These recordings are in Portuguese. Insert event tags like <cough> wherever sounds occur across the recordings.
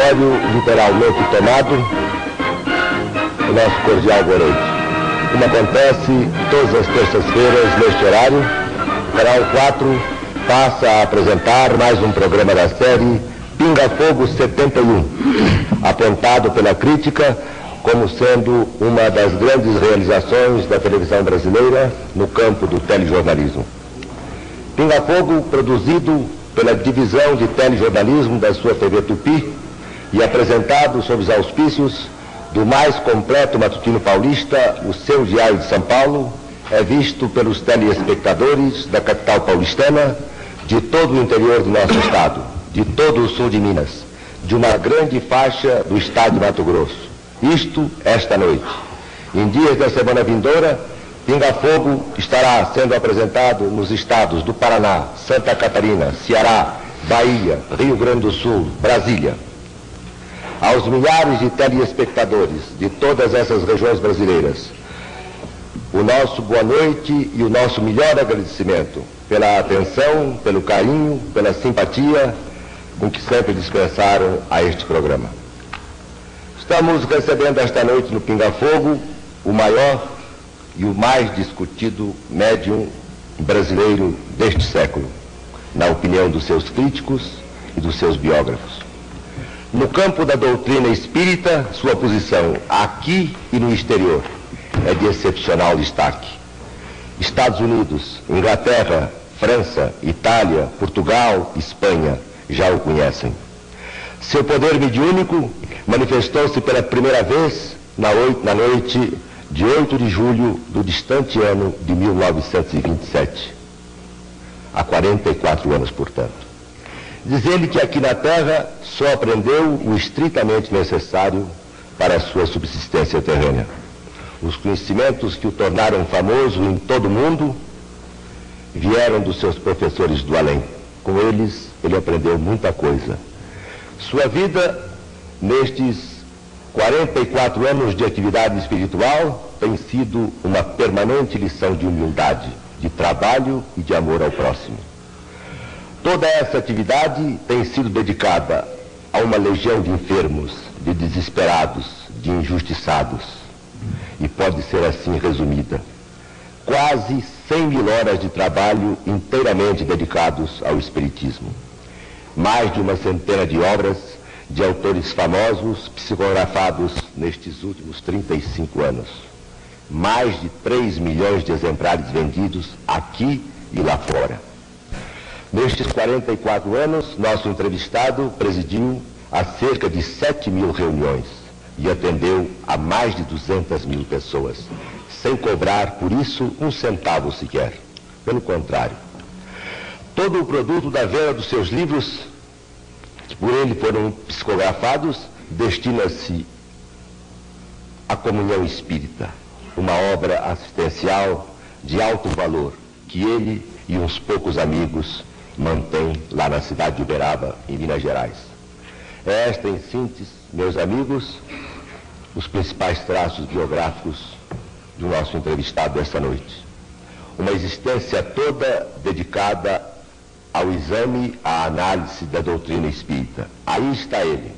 auditório literalmente tomado, o nosso cordial boa. Como acontece todas as terças-feiras neste horário, Canal 4 passa a apresentar mais um programa da série Pinga Fogo 71, apontado pela crítica como sendo uma das grandes realizações da televisão brasileira no campo do telejornalismo. Pinga Fogo, produzido pela divisão de telejornalismo da sua TV Tupi e apresentado sob os auspícios do mais completo matutino paulista, o seu Diário de São Paulo, é visto pelos telespectadores da capital paulistana, de todo o interior do nosso estado, de todo o sul de Minas, de uma grande faixa do estado de Mato Grosso. Isto esta noite. Em dias da semana vindoura, Pinga Fogo estará sendo apresentado nos estados do Paraná, Santa Catarina, Ceará, Bahia, Rio Grande do Sul, Brasília. Aos milhares de telespectadores de todas essas regiões brasileiras, o nosso boa noite e o nosso melhor agradecimento pela atenção, pelo carinho, pela simpatia com que sempre dispensaram a este programa. Estamos recebendo esta noite no Pinga Fogo o maior e o mais discutido médium brasileiro deste século, na opinião dos seus críticos e dos seus biógrafos. No campo da doutrina espírita, sua posição aqui e no exterior é de excepcional destaque. Estados Unidos, Inglaterra, França, Itália, Portugal, Espanha já o conhecem. Seu poder mediúnico manifestou-se pela primeira vez na, noite de 8 de julho do distante ano de 1927. Há 44 anos, portanto. Diz ele que aqui na Terra só aprendeu o estritamente necessário para a sua subsistência terrena. Os conhecimentos que o tornaram famoso em todo o mundo vieram dos seus professores do além. Com eles, ele aprendeu muita coisa. Sua vida nestes 44 anos de atividade espiritual tem sido uma permanente lição de humildade, de trabalho e de amor ao próximo. Toda essa atividade tem sido dedicada a uma legião de enfermos, de desesperados, de injustiçados. E pode ser assim resumida. Quase 100 mil horas de trabalho inteiramente dedicados ao Espiritismo. Mais de uma centena de obras de autores famosos psicografados nestes últimos 35 anos. Mais de 3 milhões de exemplares vendidos aqui e lá fora. Nestes 44 anos, nosso entrevistado presidiu a cerca de 7 mil reuniões e atendeu a mais de 200 mil pessoas, sem cobrar por isso um centavo sequer. Pelo contrário, todo o produto da venda dos seus livros que por ele foram psicografados, destina-se à comunhão espírita, uma obra assistencial de alto valor que ele e uns poucos amigos mantêm lá na cidade de Uberaba, em Minas Gerais. É esta, em síntese, meus amigos, os principais traços biográficos do nosso entrevistado esta noite. Uma existência toda dedicada ao exame, à análise da doutrina espírita. Aí está ele,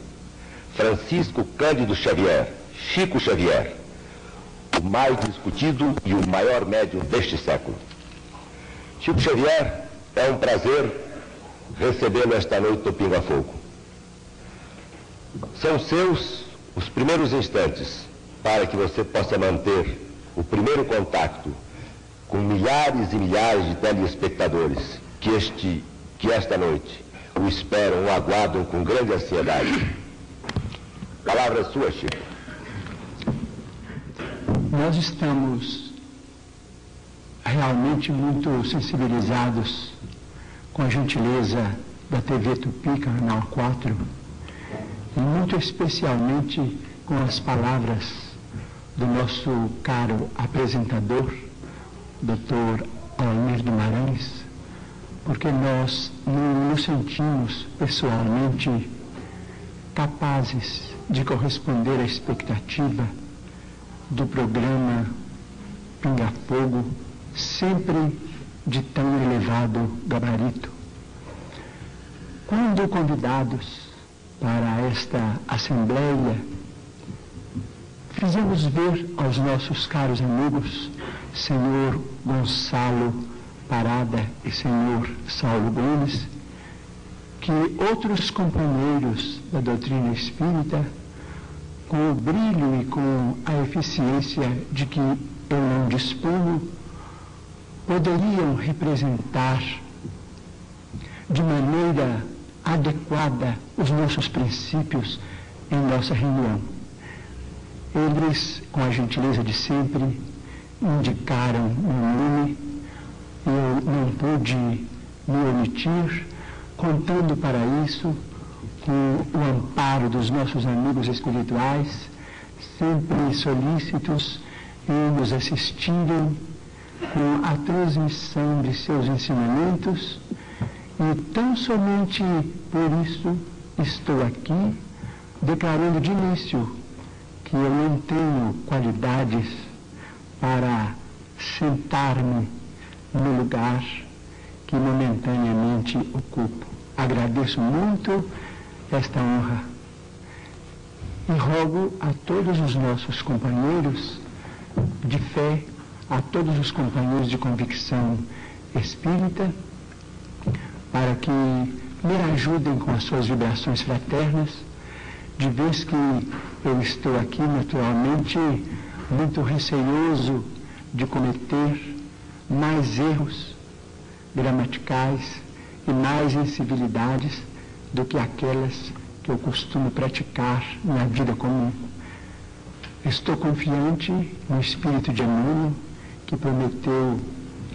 Francisco Cândido Xavier, Chico Xavier, o mais discutido e o maior médium deste século. Chico Xavier, é um prazer recebê-lo esta noite no Pinga Fogo. São seus os primeiros instantes para que você possa manter o primeiro contato com milhares e milhares de telespectadores que, este, que esta noite o esperam, o aguardam com grande ansiedade. Palavra sua, Chico. Nós estamos realmente muito sensibilizados com a gentileza da TV Tupi, Canal 4, e muito especialmente com as palavras do nosso caro apresentador, Dr. Almir Guimarães, porque nós não nos sentimos pessoalmente capazes de corresponder à expectativa do programa Pinga Fogo, sempre de tão elevado gabarito. quando convidados para esta assembleia, fizemos ver aos nossos caros amigos, senhor Gonçalo Parada e senhor Saulo Gomes, que outros companheiros da doutrina espírita, com o brilho e com a eficiência de que eu não disponho, poderiam representar de maneira adequada os nossos princípios em nossa reunião. Eles, com a gentileza de sempre, indicaram o nome eu não pude me omitir, contando para isso com o amparo dos nossos amigos espirituais, sempre solícitos em nos assistirem com a transmissão de seus ensinamentos e tão somente por isso estou aqui declarando de início que eu não tenho qualidades para sentar-me no lugar que momentaneamente ocupo. Agradeço muito esta honra e rogo a todos os nossos companheiros de fé, a todos os companheiros de convicção espírita, para que me ajudem com as suas vibrações fraternas, de vez que eu estou aqui naturalmente muito receioso de cometer mais erros gramaticais e mais incivilidades do que aquelas que eu costumo praticar na vida comum. Estou confiante no Espírito de Emmanuel, que prometeu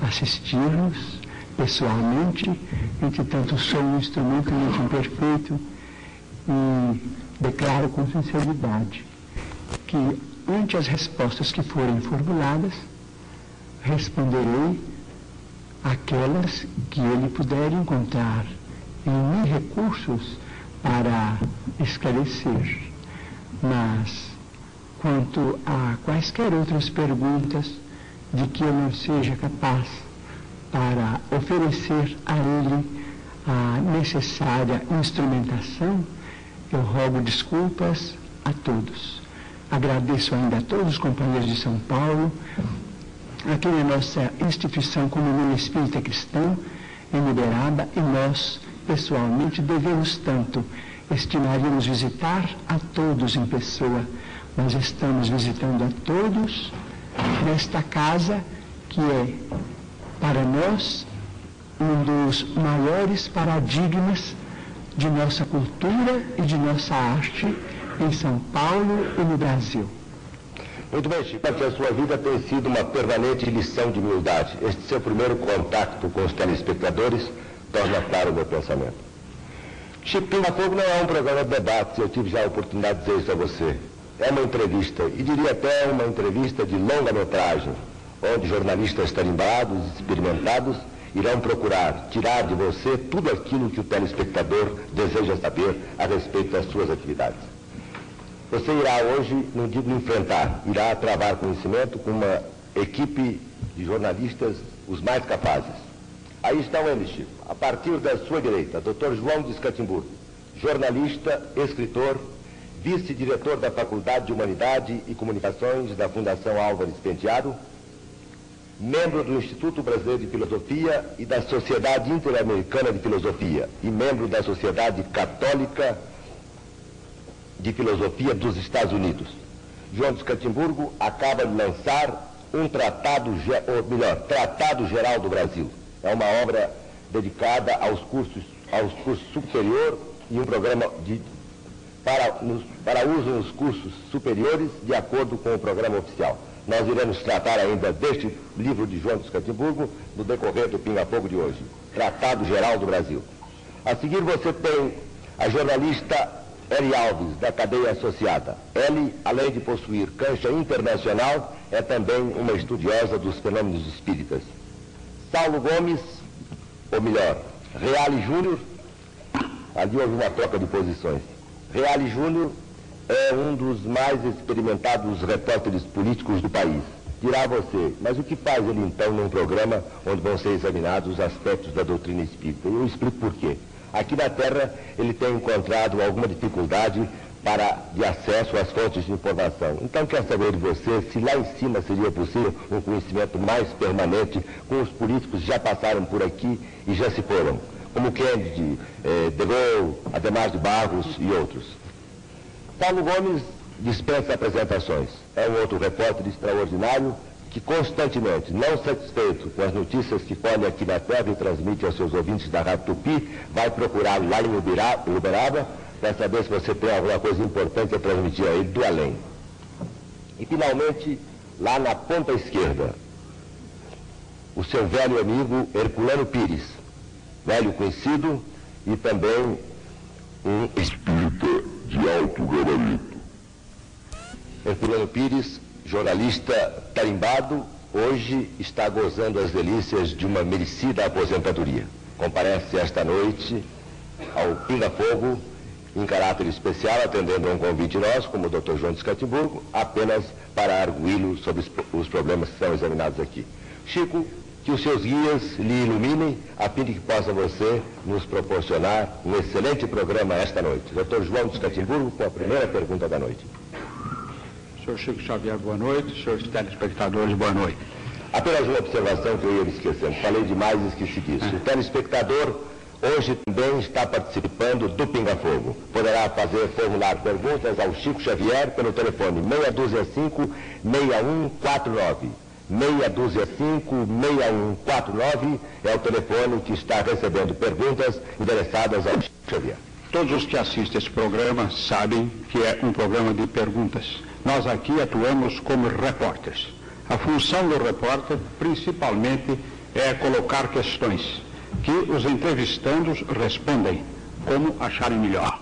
assistir-nos pessoalmente, entretanto sou um instrumento muito imperfeito e declaro com sinceridade que ante as respostas que forem formuladas, responderei aquelas que ele puder encontrar em mim recursos para esclarecer. Mas, quanto a quaisquer outras perguntas de que eu não seja capaz para oferecer a ele a necessária instrumentação, eu rogo desculpas a todos. Agradeço ainda a todos os companheiros de São Paulo, aqui na nossa instituição Comunhão Espírita Cristã, em Uberaba, e nós, pessoalmente, devemos tanto. Estimaríamos visitar a todos em pessoa. Nós estamos visitando a todos nesta casa que é para nós, um dos maiores paradigmas de nossa cultura e de nossa arte em São Paulo e no Brasil. Muito bem, Chico, que a sua vida tem sido uma permanente lição de humildade. Este seu primeiro contato com os telespectadores torna claro o meu pensamento. Chico Pinga Fogo não é um programa de debate, eu tive já a oportunidade de dizer isso a você. É uma entrevista, e diria até uma entrevista de longa metragem, onde jornalistas tarimbados, experimentados, irão procurar tirar de você tudo aquilo que o telespectador deseja saber a respeito das suas atividades. Você irá hoje, não digo enfrentar, irá travar conhecimento com uma equipe de jornalistas os mais capazes. Aí estão eles, Chico. A partir da sua direita, Dr. João de Escatimburgo, jornalista, escritor, vice-diretor da Faculdade de Humanidade e Comunicações da Fundação Álvares Penteado, membro do Instituto Brasileiro de Filosofia e da Sociedade Interamericana de Filosofia e membro da Sociedade Católica de Filosofia dos Estados Unidos. João de Catimburgo acaba de lançar um tratado, ou melhor, Tratado Geral do Brasil. É uma obra dedicada aos cursos, aos cursos superior e um programa de, para, nos, para uso nos cursos superiores de acordo com o programa oficial. Nós iremos tratar ainda deste livro de João de Catimburgo no decorrer do Pinga Fogo de hoje, Tratado Geral do Brasil. A seguir você tem a jornalista Eli Alves, da cadeia associada. Eli, além de possuir cancha internacional, é também uma estudiosa dos fenômenos espíritas. Saulo Gomes, ou melhor, Reale Júnior, ali houve uma troca de posições. Reale Júnior é um dos mais experimentados repórteres políticos do país. Dirá você, mas o que faz ele então num programa onde vão ser examinados os aspectos da doutrina espírita? Eu explico por quê. Aqui na Terra, ele tem encontrado alguma dificuldade para, de acesso às fontes de informação. Então, quer saber de você se lá em cima seria possível um conhecimento mais permanente com os políticos que já passaram por aqui e já se foram, como Kennedy, eh, De Gaulle, Ademar de Barros e outros. Paulo Gomes dispensa apresentações. É um outro repórter extraordinário que constantemente, não satisfeito com as notícias que colhe aqui na terra e transmite aos seus ouvintes da Rádio Tupi, vai procurá-lo lá em Uberaba para saber se você tem alguma coisa importante a transmitir a ele do além. E finalmente, lá na ponta esquerda, o seu velho amigo Herculano Pires, velho conhecido e também um espírita de alto gabarito. Herculano Pires, jornalista tarimbado, hoje está gozando as delícias de uma merecida aposentadoria. Comparece esta noite ao Pinga Fogo em caráter especial, atendendo a um convite nosso, como o Dr. João de Escatimburgo, apenas para arguí-lo sobre os problemas que são examinados aqui. Chico, que os seus guias lhe iluminem, a fim de que possa você nos proporcionar um excelente programa esta noite. Dr. João de Escatimburgo, com a primeira pergunta da noite. Senhor Chico Xavier, boa noite. Senhores telespectadores, boa noite. Apenas uma observação que eu ia me esquecendo. Falei demais e esqueci disso. O telespectador hoje também está participando do Pinga Fogo. Poderá fazer formular perguntas ao Chico Xavier pelo telefone 625 6149. 625 6149 é o telefone que está recebendo perguntas endereçadas ao Xavier. Todos os que assistem esse programa sabem que é um programa de perguntas. Nós aqui atuamos como repórteres. A função do repórter, principalmente, é colocar questões que os entrevistandos respondem como acharem melhor.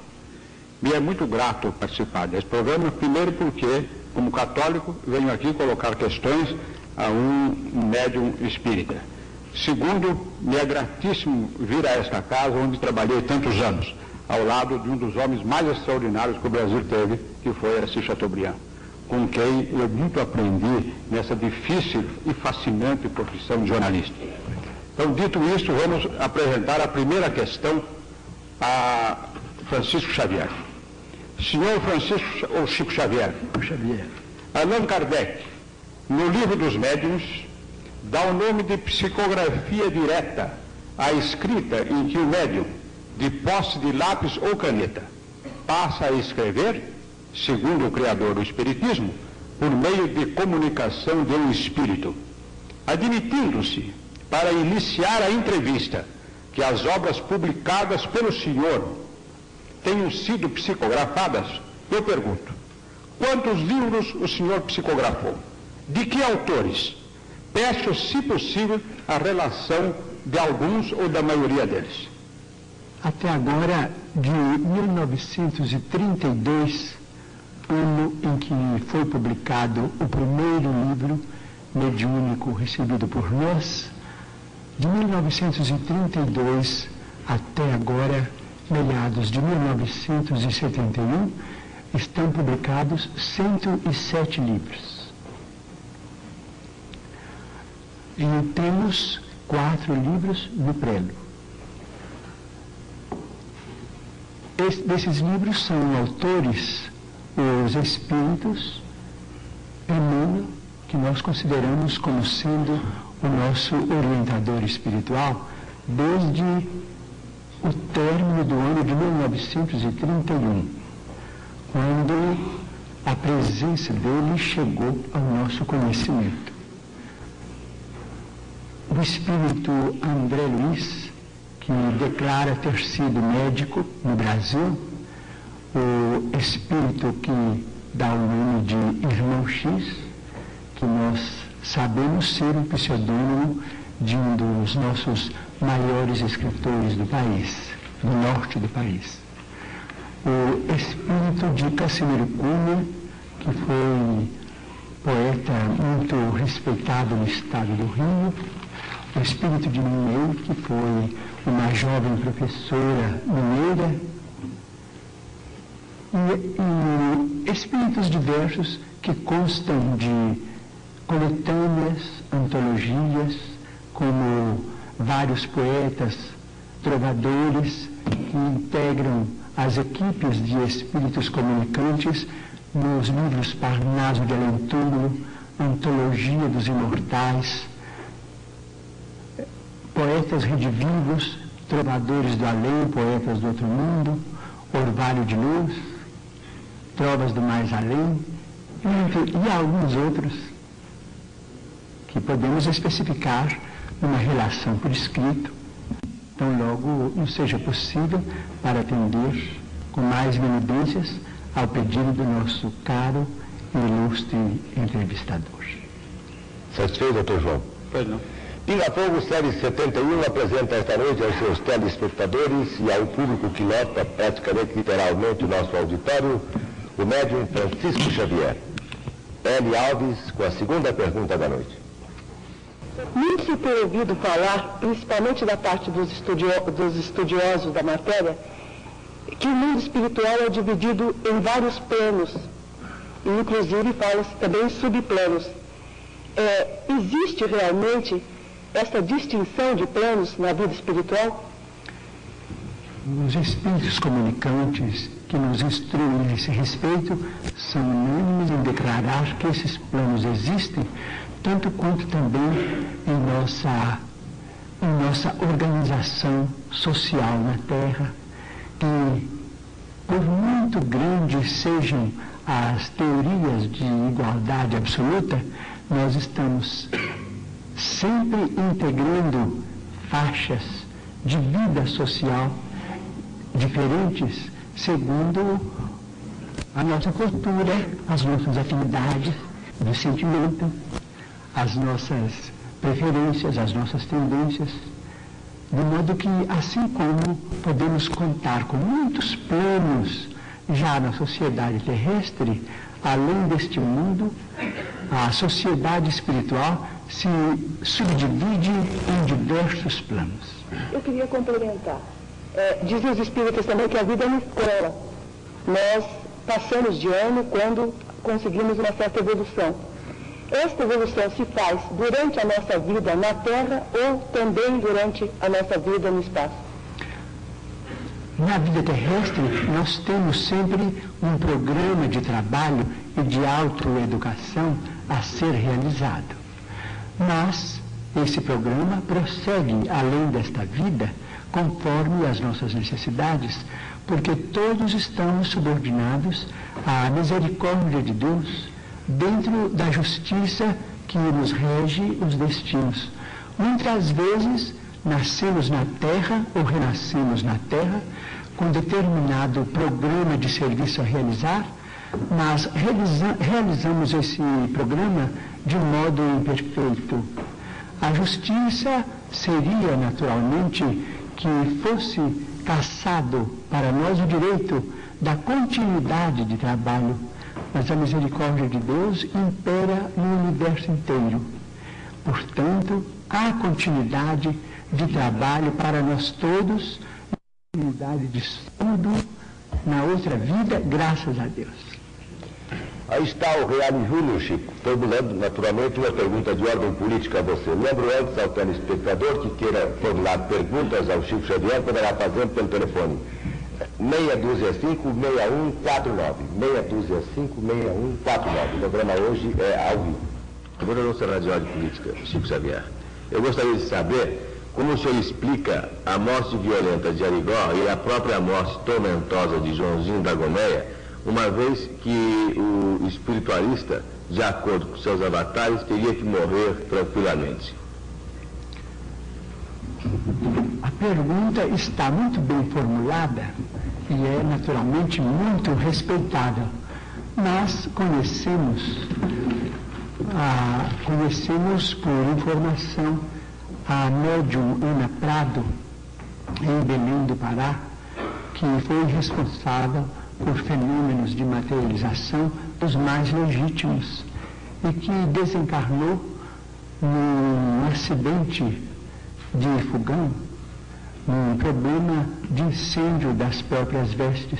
Me é muito grato participar desse programa, primeiro porque, como católico, venho aqui colocar questões a um médium espírita. Segundo, me é gratíssimo vir a esta casa onde trabalhei tantos anos, ao lado de um dos homens mais extraordinários que o Brasil teve, que foi Aracy Chateaubriand, com quem eu muito aprendi nessa difícil e fascinante profissão de jornalista. Então, dito isto, vamos apresentar a primeira questão a Francisco Xavier. Senhor Francisco ou Chico Xavier? Xavier. Allan Kardec, no livro dos médiuns, dá o nome de psicografia direta à escrita em que o médium, de posse de lápis ou caneta, passa a escrever, segundo o criador do Espiritismo, por meio de comunicação de um espírito, admitindo-se para iniciar a entrevista que as obras publicadas pelo senhor tenham sido psicografadas, eu pergunto: quantos livros o senhor psicografou? De que autores? Peço, se possível, a relação de alguns ou da maioria deles. Até agora, de 1932, ano em que foi publicado o primeiro livro mediúnico recebido por nós, de 1932 até agora, meados de 1971, estão publicados 107 livros. E temos quatro livros no prelo. Es, desses livros são autores os espíritos Emmanuel, que nós consideramos como sendo o nosso orientador espiritual desde o término do ano de 1931, quando a presença dele chegou ao nosso conhecimento. O espírito André Luiz, que declara ter sido médico no Brasil, o espírito que dá o nome de Irmão X, que nós sabemos ser um pseudônimo de um dos nossos maiores escritores do país, do norte do país. O espírito de Casimiro Cunha, que foi poeta muito respeitado no estado do Rio, o espírito de Mineu, que foi uma jovem professora mineira, e, e espíritos diversos que constam de coletâneas, antologias, como vários poetas trovadores que integram as equipes de espíritos comunicantes nos livros Parnaso de Alentúmulo, Antologia dos Imortais, poetas redivivos, trovadores do além, poetas do outro mundo, orvalho de luz, trovas do mais além, e, e alguns outros que podemos especificar numa relação por escrito, tão logo não seja possível para atender com mais minudências ao pedido do nosso caro e ilustre entrevistador. Satisfeito, doutor João? Pois não. Pinga Fogo, série 71, apresenta esta noite aos seus telespectadores e ao público que nota praticamente literalmente o nosso auditório, o médium Francisco Xavier. L. Alves, com a segunda pergunta da noite. Muito se tem ouvido falar, principalmente da parte dos, estudio dos estudiosos da matéria, que o mundo espiritual é dividido em vários planos, e inclusive fala-se também em subplanos. É, existe realmente essa distinção de planos na vida espiritual? Os espíritos comunicantes que nos instruem nesse respeito são unânimes em declarar que esses planos existem, tanto quanto também em nossa, em nossa organização social na Terra. E por muito grandes sejam as teorias de igualdade absoluta, nós estamos sempre integrando faixas de vida social diferentes segundo a nossa cultura, as nossas afinidades de sentimento, as nossas preferências, as nossas tendências, de modo que, assim como podemos contar com muitos planos já na sociedade terrestre, além deste mundo, a sociedade espiritual se subdivide em diversos planos. Eu queria complementar. É, dizem os espíritas também que a vida é uma escola. Nós passamos de ano quando conseguimos uma certa evolução. Esta evolução se faz durante a nossa vida na Terra ou também durante a nossa vida no espaço? Na vida terrestre, nós temos sempre um programa de trabalho e de autoeducação a ser realizado. Mas esse programa prossegue além desta vida, conforme as nossas necessidades, porque todos estamos subordinados à misericórdia de Deus dentro da justiça que nos rege os destinos. Muitas vezes nascemos na terra ou renascemos na terra com determinado programa de serviço a realizar, mas realiza realizamos esse programa de modo imperfeito. A justiça seria, naturalmente, que fosse caçado para nós o direito da continuidade de trabalho, mas a misericórdia de Deus impera no universo inteiro. Portanto, há continuidade de trabalho para nós todos, continuidade de estudo na outra vida, graças a Deus. Aí está o Reale Júnior, Chico, formulando naturalmente uma pergunta de ordem política a você. Lembro antes ao telespectador que queira formular perguntas ao Chico Xavier, poderá fazer pelo telefone 625-6149. 625-6149. O programa hoje é ao vivo. Agora, nossa Rádio Política, Chico Xavier. Eu gostaria de saber como o senhor explica a morte violenta de Arigó e a própria morte tormentosa de Joãozinho da Gomeia, uma vez que o espiritualista, de acordo com seus avatares, teria que morrer tranquilamente? A pergunta está muito bem formulada e é naturalmente muito respeitável. Nós conhecemos, ah, conhecemos por informação a médium Ana Prado, em Belém do Pará, que foi responsável por fenômenos de materialização dos mais legítimos e que desencarnou num acidente de fogão, num problema de incêndio das próprias vestes.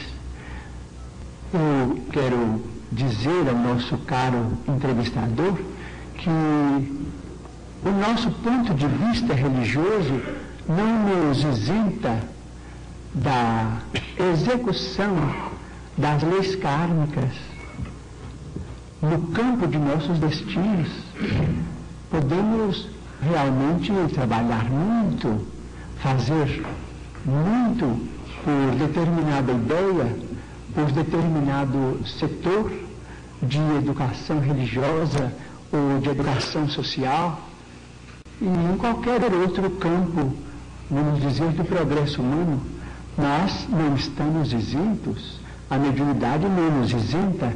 Eu quero dizer ao nosso caro entrevistador que o nosso ponto de vista religioso não nos isenta da execução das leis kármicas no campo de nossos destinos. Podemos realmente trabalhar muito, fazer muito por determinada ideia, por determinado setor de educação religiosa ou de educação social, e em qualquer outro campo, vamos dizer, do progresso humano, nós não estamos isentos, a mediunidade não nos isenta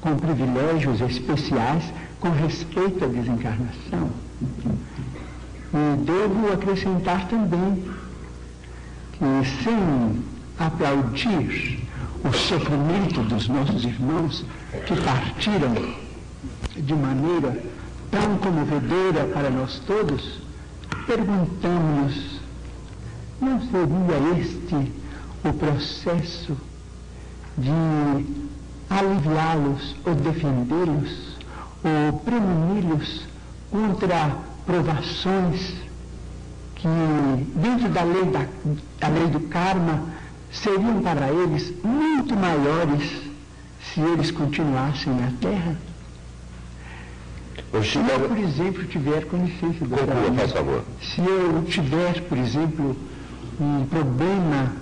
com privilégios especiais com respeito à desencarnação. E devo acrescentar também que sem aplaudir o sofrimento dos nossos irmãos que partiram de maneira tão comovedora para nós todos, perguntamos-nos, não seria este o processo de aliviá-los ou defendê-los ou premunir-los contra provações que, dentro da lei, da, da lei do karma, seriam para eles muito maiores se eles continuassem na Terra? Se eu, por exemplo, tiver, com licença, Conclua. Se eu tiver, por exemplo, um problema,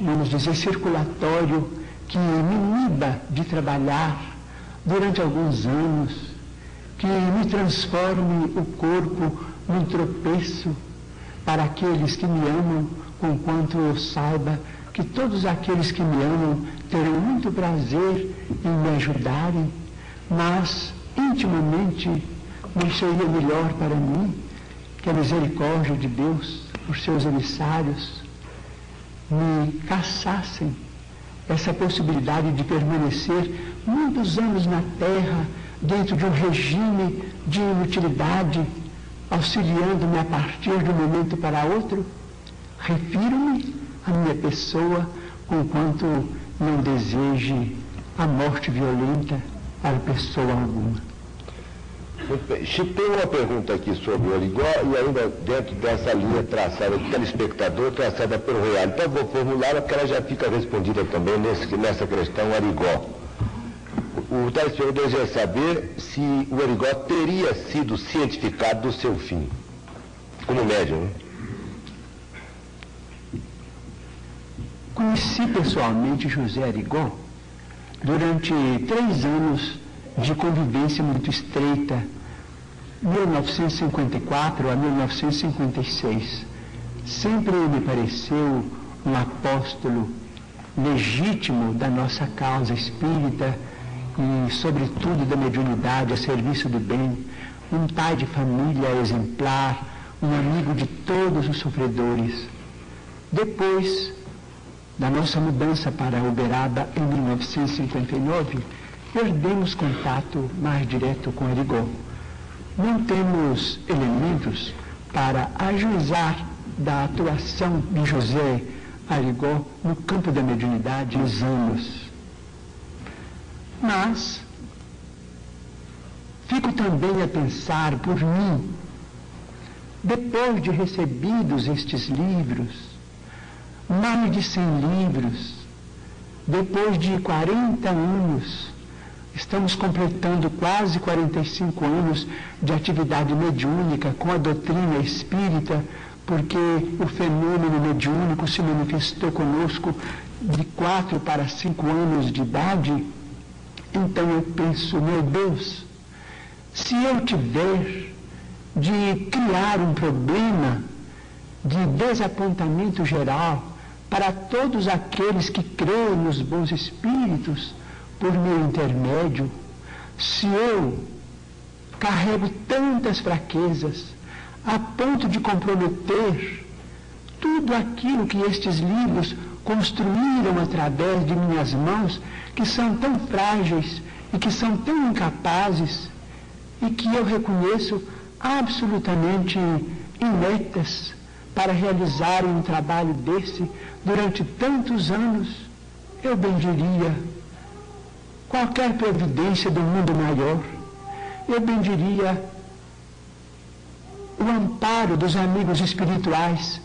vamos dizer, circulatório, que me iniba de trabalhar durante alguns anos, que me transforme o corpo num tropeço para aqueles que me amam, conquanto eu saiba que todos aqueles que me amam terão muito prazer em me ajudarem, mas intimamente não seria melhor para mim que a misericórdia de Deus, por seus emissários, me caçassem essa possibilidade de permanecer muitos anos na terra, dentro de um regime de inutilidade, auxiliando-me a partir de um momento para outro? Refiro-me à minha pessoa, conquanto não deseje a morte violenta para pessoa alguma. Tem uma pergunta aqui sobre o Origó e ainda dentro dessa linha traçada de telespectador, traçada pelo Real. Então vou formular porque ela já fica respondida também nesse, nessa questão Origó. O telespectador deseja saber se o Origó teria sido cientificado do seu fim, como médium. Né? Conheci pessoalmente José Arigó durante três anos de convivência muito estreita, 1954 a 1956. Sempre me pareceu um apóstolo legítimo da nossa causa espírita e, sobretudo, da mediunidade a serviço do bem, um pai de família exemplar, um amigo de todos os sofredores. Depois da nossa mudança para Uberaba em 1959, perdemos contato mais direto com Arigó. Não temos elementos para ajuizar da atuação de José Arigó no campo da mediunidade nos anos. Mas fico também a pensar por mim, depois de recebidos estes livros, mais de 100 livros, depois de 40 anos Estamos completando quase 45 anos de atividade mediúnica com a doutrina espírita, porque o fenômeno mediúnico se manifestou conosco de 4 para 5 anos de idade. Então eu penso, meu Deus, se eu tiver de criar um problema de desapontamento geral para todos aqueles que creem nos bons espíritos, por meu intermédio, se eu carrego tantas fraquezas a ponto de comprometer tudo aquilo que estes livros construíram através de minhas mãos, que são tão frágeis e que são tão incapazes e que eu reconheço absolutamente ineptas para realizarem um trabalho desse durante tantos anos, eu bendiria qualquer providência do mundo maior, eu bendiria o amparo dos amigos espirituais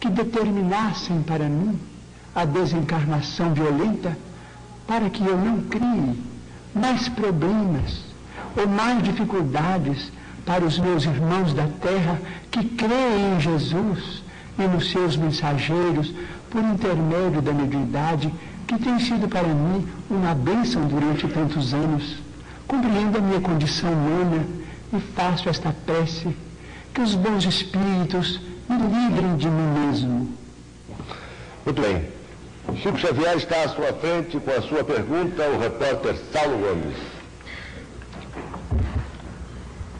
que determinassem para mim a desencarnação violenta para que eu não crie mais problemas ou mais dificuldades para os meus irmãos da terra que creem em Jesus e nos seus mensageiros por intermédio da mediunidade que tem sido para mim uma bênção durante tantos anos. Compreendo a minha condição humana e faço esta prece que os bons espíritos me livrem de mim mesmo. Muito bem. Chico Xavier está à sua frente com a sua pergunta, o repórter Saulo Gomes.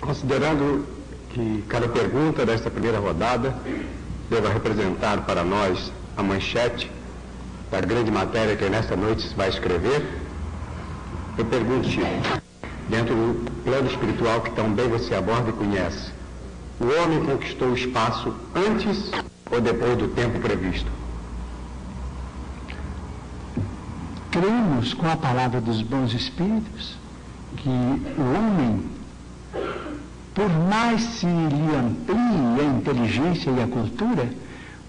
Considerando que cada pergunta desta primeira rodada deva representar para nós a manchete da grande matéria que nesta noite vai escrever, eu pergunto, Chico, dentro do plano espiritual que tão bem você aborda e conhece, o homem conquistou o espaço antes ou depois do tempo previsto? Cremos com a palavra dos bons espíritos que o homem, por mais se lhe amplie a inteligência e a cultura,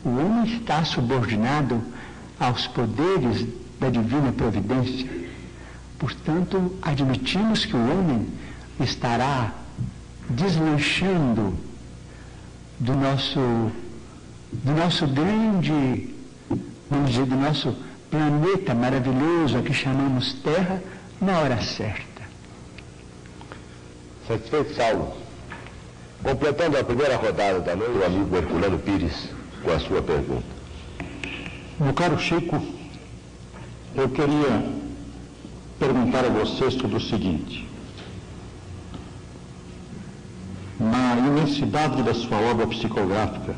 o homem está subordinado aos poderes da divina providência. Portanto, admitimos que o homem estará deslanchando do nosso, do nosso grande, vamos dizer, do nosso planeta maravilhoso a que chamamos Terra na hora certa. Satisfeito, Saulo? Completando a primeira rodada da noite, o amigo Herculano Pires com a sua pergunta. Meu caro Chico, eu queria perguntar a você sobre o seguinte. Na imensidade da sua obra psicográfica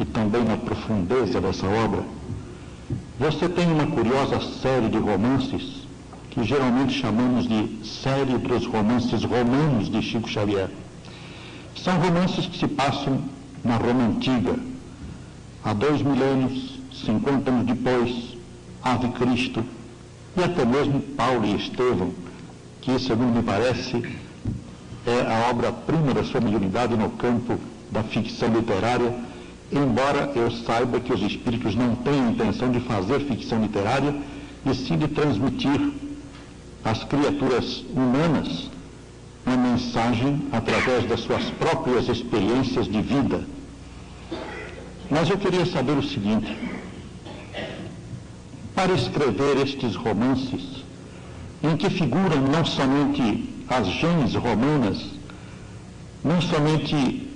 e também na profundeza dessa obra, você tem uma curiosa série de romances que geralmente chamamos de série dos romances romanos de Chico Xavier. São romances que se passam na Roma Antiga, há dois milênios, 50 anos depois, Ave Cristo, e até mesmo Paulo e Estevão, que, segundo me parece, é a obra-prima da sua mediunidade no campo da ficção literária, embora eu saiba que os espíritos não têm intenção de fazer ficção literária, e sim de transmitir às criaturas humanas uma mensagem através das suas próprias experiências de vida. Mas eu queria saber o seguinte: para escrever estes romances, em que figuram não somente as gens romanas, não somente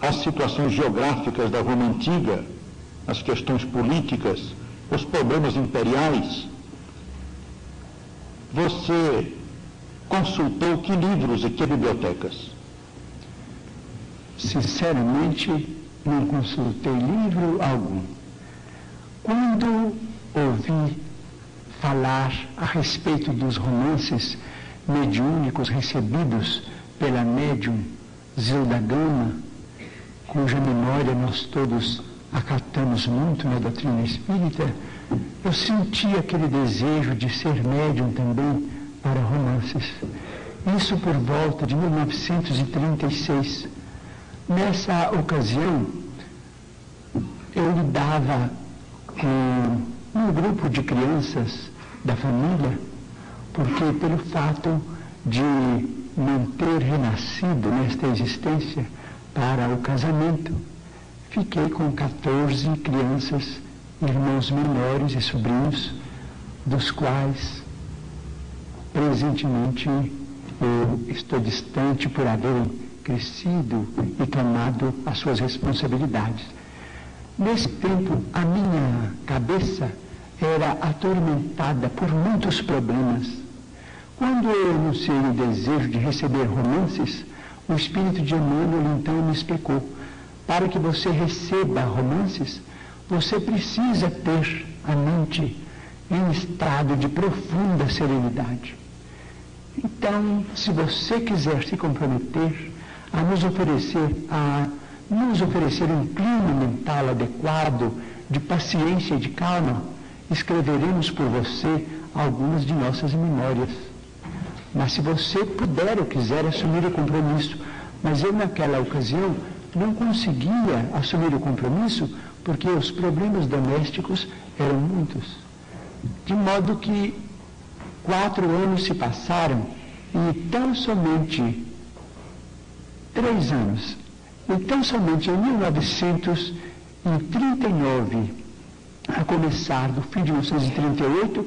as situações geográficas da Roma Antiga, as questões políticas, os problemas imperiais, você consultou que livros e que bibliotecas? Sinceramente, não consultei livro algum. Quando ouvi falar a respeito dos romances mediúnicos recebidos pela médium Zilda Gama, cuja memória nós todos acatamos muito na doutrina espírita, eu senti aquele desejo de ser médium também para romances. Isso por volta de 1936. Nessa ocasião, eu lidava com um grupo de crianças da família, porque pelo fato de não ter renascido nesta existência para o casamento, fiquei com 14 crianças, irmãos menores e sobrinhos, dos quais presentemente eu estou distante por haverem crescido e tomado as suas responsabilidades. Nesse tempo, a minha cabeça era atormentada por muitos problemas. Quando eu anunciei o desejo de receber romances, o Espírito de Emmanuel então me explicou: para que você receba romances, você precisa ter a mente em estado de profunda serenidade. Então, se você quiser se comprometer a nos oferecer, a nos oferecer um clima mental adequado, de paciência e de calma, escreveremos por você algumas de nossas memórias. Mas se você puder ou quiser assumir o compromisso, mas eu naquela ocasião não conseguia assumir o compromisso porque os problemas domésticos eram muitos. De modo que quatro anos se passaram e tão somente três anos, e tão somente em 1939, a começar do fim de 1938,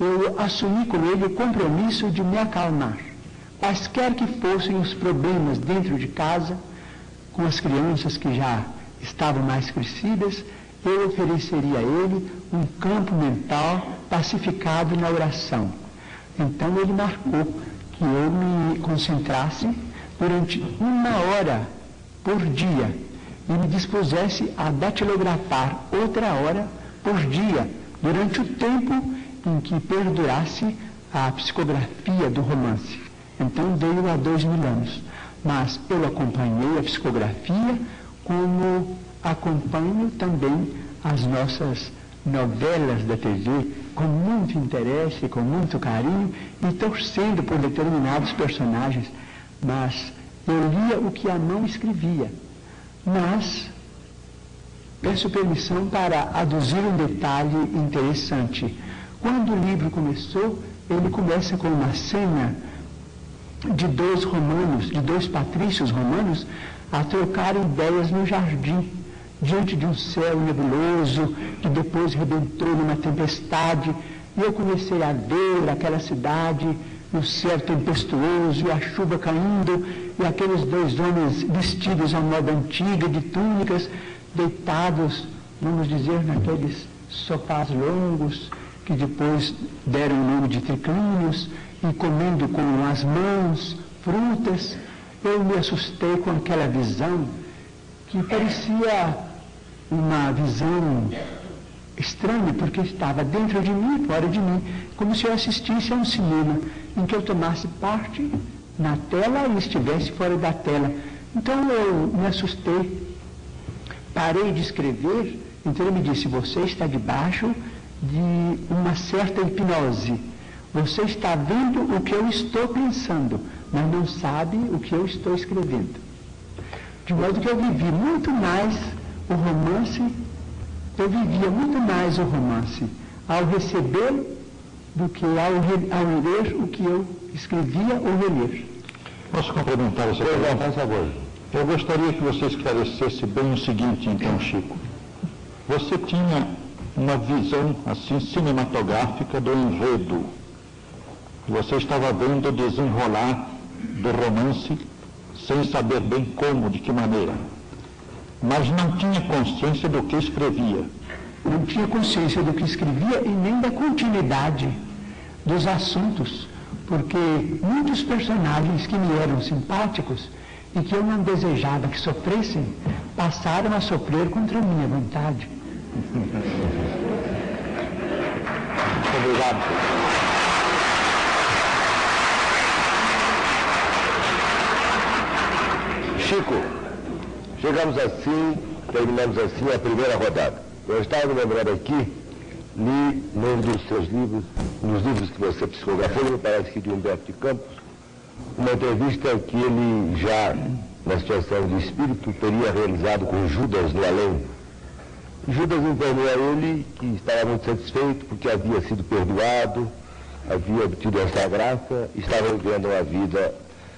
eu assumi com ele o compromisso de me acalmar. Quaisquer que fossem os problemas dentro de casa, com as crianças que já estavam mais crescidas, eu ofereceria a ele um campo mental pacificado na oração. Então ele marcou que eu me concentrasse durante uma hora por dia e me dispusesse a datilografar outra hora por dia, durante o tempo em que perdurasse a psicografia do romance. Então veio há dois mil anos. Mas eu acompanhei a psicografia como acompanho também as nossas novelas da TV com muito interesse, com muito carinho e torcendo por determinados personagens. Mas eu lia o que a mão escrevia. Mas peço permissão para aduzir um detalhe interessante. Quando o livro começou, ele começa com uma cena de dois romanos, de dois patrícios romanos, a trocar ideias no jardim, diante de um céu nebuloso, que depois rebentou numa tempestade. E eu comecei a ver aquela cidade no céu tempestuoso, e a chuva caindo, e aqueles dois homens vestidos à moda antiga, de túnicas, deitados, vamos dizer, naqueles sofás longos, que depois deram o nome de triclínios, e comendo com as mãos frutas, eu me assustei com aquela visão que parecia uma visão estranha, porque estava dentro de mim fora de mim, como se eu assistisse a um cinema em que eu tomasse parte na tela e estivesse fora da tela. Então eu me assustei, parei de escrever, então ele me disse, você está debaixo de uma certa hipnose. Você está vendo o que eu estou pensando, mas não sabe o que eu estou escrevendo. De modo que eu vivi muito mais o romance, eu vivia muito mais o romance ao receber do que ao, ao ler o que eu escrevia ou reler. Posso complementar essa pergunta? Por favor. Eu gostaria que você esclarecesse bem o seguinte, então, Chico. Você tinha uma visão assim cinematográfica do enredo. Você estava vendo desenrolar do romance sem saber bem como, de que maneira. Mas não tinha consciência do que escrevia. Não tinha consciência do que escrevia e nem da continuidade dos assuntos, porque muitos personagens que me eram simpáticos e que eu não desejava que sofressem, passaram a sofrer contra a minha vontade. Obrigado. Chico, chegamos assim, terminamos assim a primeira rodada. Eu estava lembrando aqui, li num dos seus livros, nos livros que você psicografou, me parece que de Humberto de Campos, uma entrevista que ele já, na situação de espírito, teria realizado com Judas no além Judas informou a ele que estava muito satisfeito porque havia sido perdoado, havia obtido essa graça, estava vivendo uma vida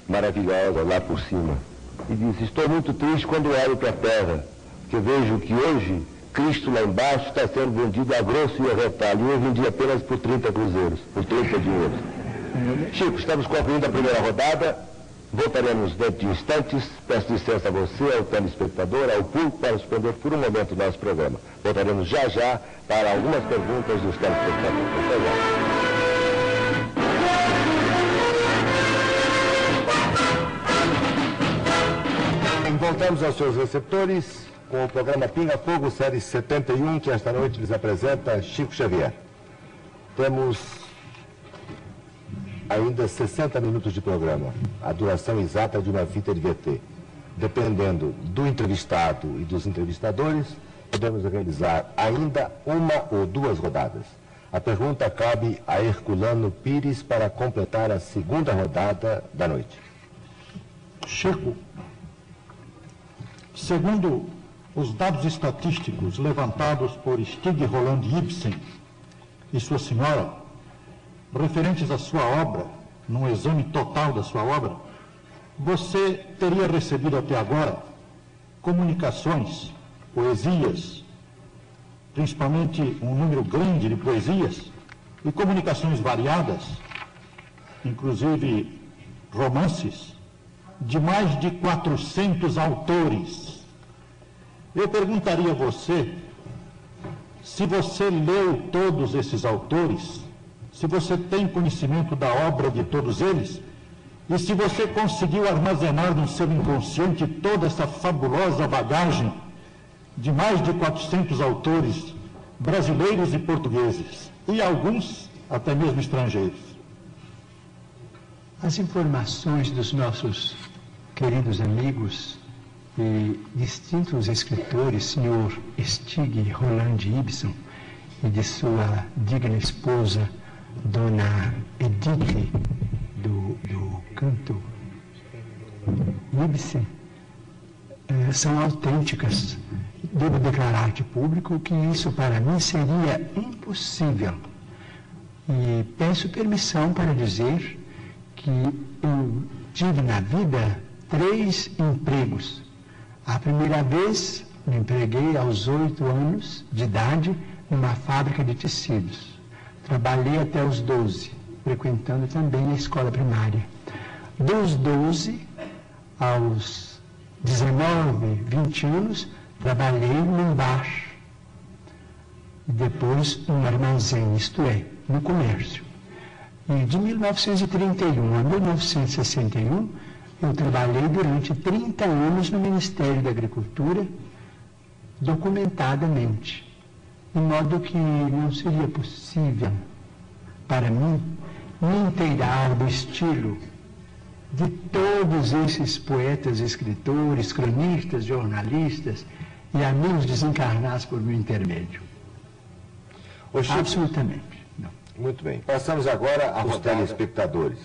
maravilhosa lá por cima. E disse, estou muito triste quando olho para a terra, porque vejo que hoje Cristo lá embaixo está sendo vendido a grosso e a retalho, e eu vendi apenas por 30 cruzeiros, por 30 dinheiros. Chico, estamos concluindo a primeira rodada. Voltaremos dentro de instantes. Peço licença a você, ao telespectador, ao público, para suspender por um momento o nosso programa. Voltaremos já já para algumas perguntas dos telespectadores. Até já. Voltamos aos seus receptores com o programa Pinga Fogo, série 71, que esta noite lhes apresenta Chico Xavier. Temos ainda 60 minutos de programa, a duração exata de uma fita de VT. Dependendo do entrevistado e dos entrevistadores, podemos realizar ainda uma ou duas rodadas. A pergunta cabe a Herculano Pires para completar a segunda rodada da noite. Chico, Segundo os dados estatísticos levantados por Stig Roland Ibsen e sua senhora, referentes à sua obra, num exame total da sua obra, você teria recebido até agora comunicações, poesias, principalmente um número grande de poesias e comunicações variadas, inclusive romances, de mais de 400 autores. Eu perguntaria a você se você leu todos esses autores, se você tem conhecimento da obra de todos eles, e se você conseguiu armazenar no seu inconsciente toda essa fabulosa bagagem de mais de 400 autores brasileiros e portugueses, e alguns até mesmo estrangeiros. As informações dos nossos queridos amigos e distintos escritores, senhor Stig Roland Ibsen, e de sua digna esposa, dona Edith, do, do canto Ibsen, eh, são autênticas. Devo declarar de público que isso para mim seria impossível. E peço permissão para dizer que eu tive na vida três empregos. A primeira vez me empreguei aos oito anos de idade numa fábrica de tecidos. Trabalhei até os doze, frequentando também a escola primária. Dos doze aos 19, 20 anos, trabalhei num bar. E depois num armazém, isto é, no comércio. E de 1931 a 1961, eu trabalhei durante 30 anos no Ministério da Agricultura, documentadamente, de modo que não seria possível para mim me inteirar do estilo de todos esses poetas, escritores, cronistas, jornalistas e amigos desencarnados por meu intermédio. Absolutamente. Muito bem. Passamos agora aos telespectadores.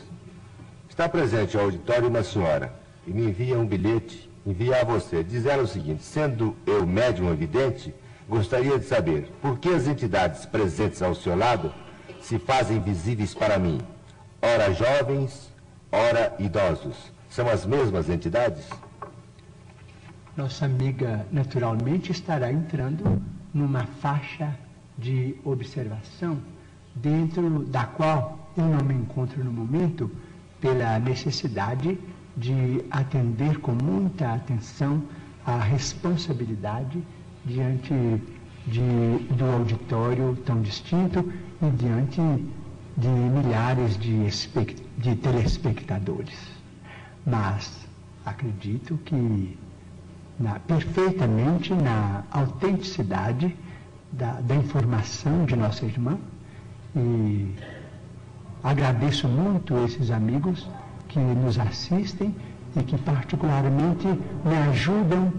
Está presente ao auditório uma senhora e me envia um bilhete, envia a você, dizendo o seguinte: sendo eu médium evidente, gostaria de saber por que as entidades presentes ao seu lado se fazem visíveis para mim. Ora jovens, ora idosos. São as mesmas entidades? Nossa amiga naturalmente estará entrando numa faixa de observação dentro da qual eu não me encontro no momento pela necessidade de atender com muita atenção à responsabilidade diante de, do auditório tão distinto e diante de milhares de, de telespectadores. Mas acredito que na, perfeitamente na autenticidade da, da informação de nossa irmã e agradeço muito esses amigos que nos assistem e que particularmente me ajudam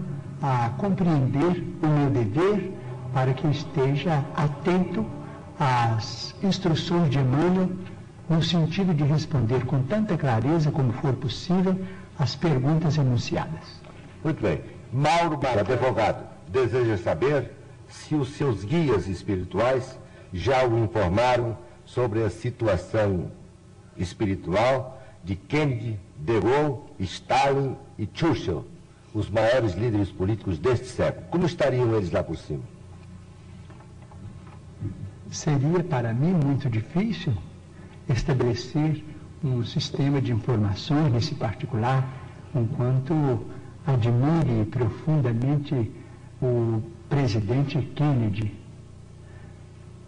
a compreender o meu dever para que eu esteja atento às instruções de Emmanuel no sentido de responder com tanta clareza como for possível as perguntas enunciadas. Muito bem. Mauro Barata, advogado, deseja saber se os seus guias espirituais já o informaram sobre a situação espiritual de Kennedy, De Gaulle, Stalin e Churchill, os maiores líderes políticos deste século. Como estariam eles lá por cima? Seria para mim muito difícil estabelecer um sistema de informações nesse particular, enquanto admire profundamente o presidente Kennedy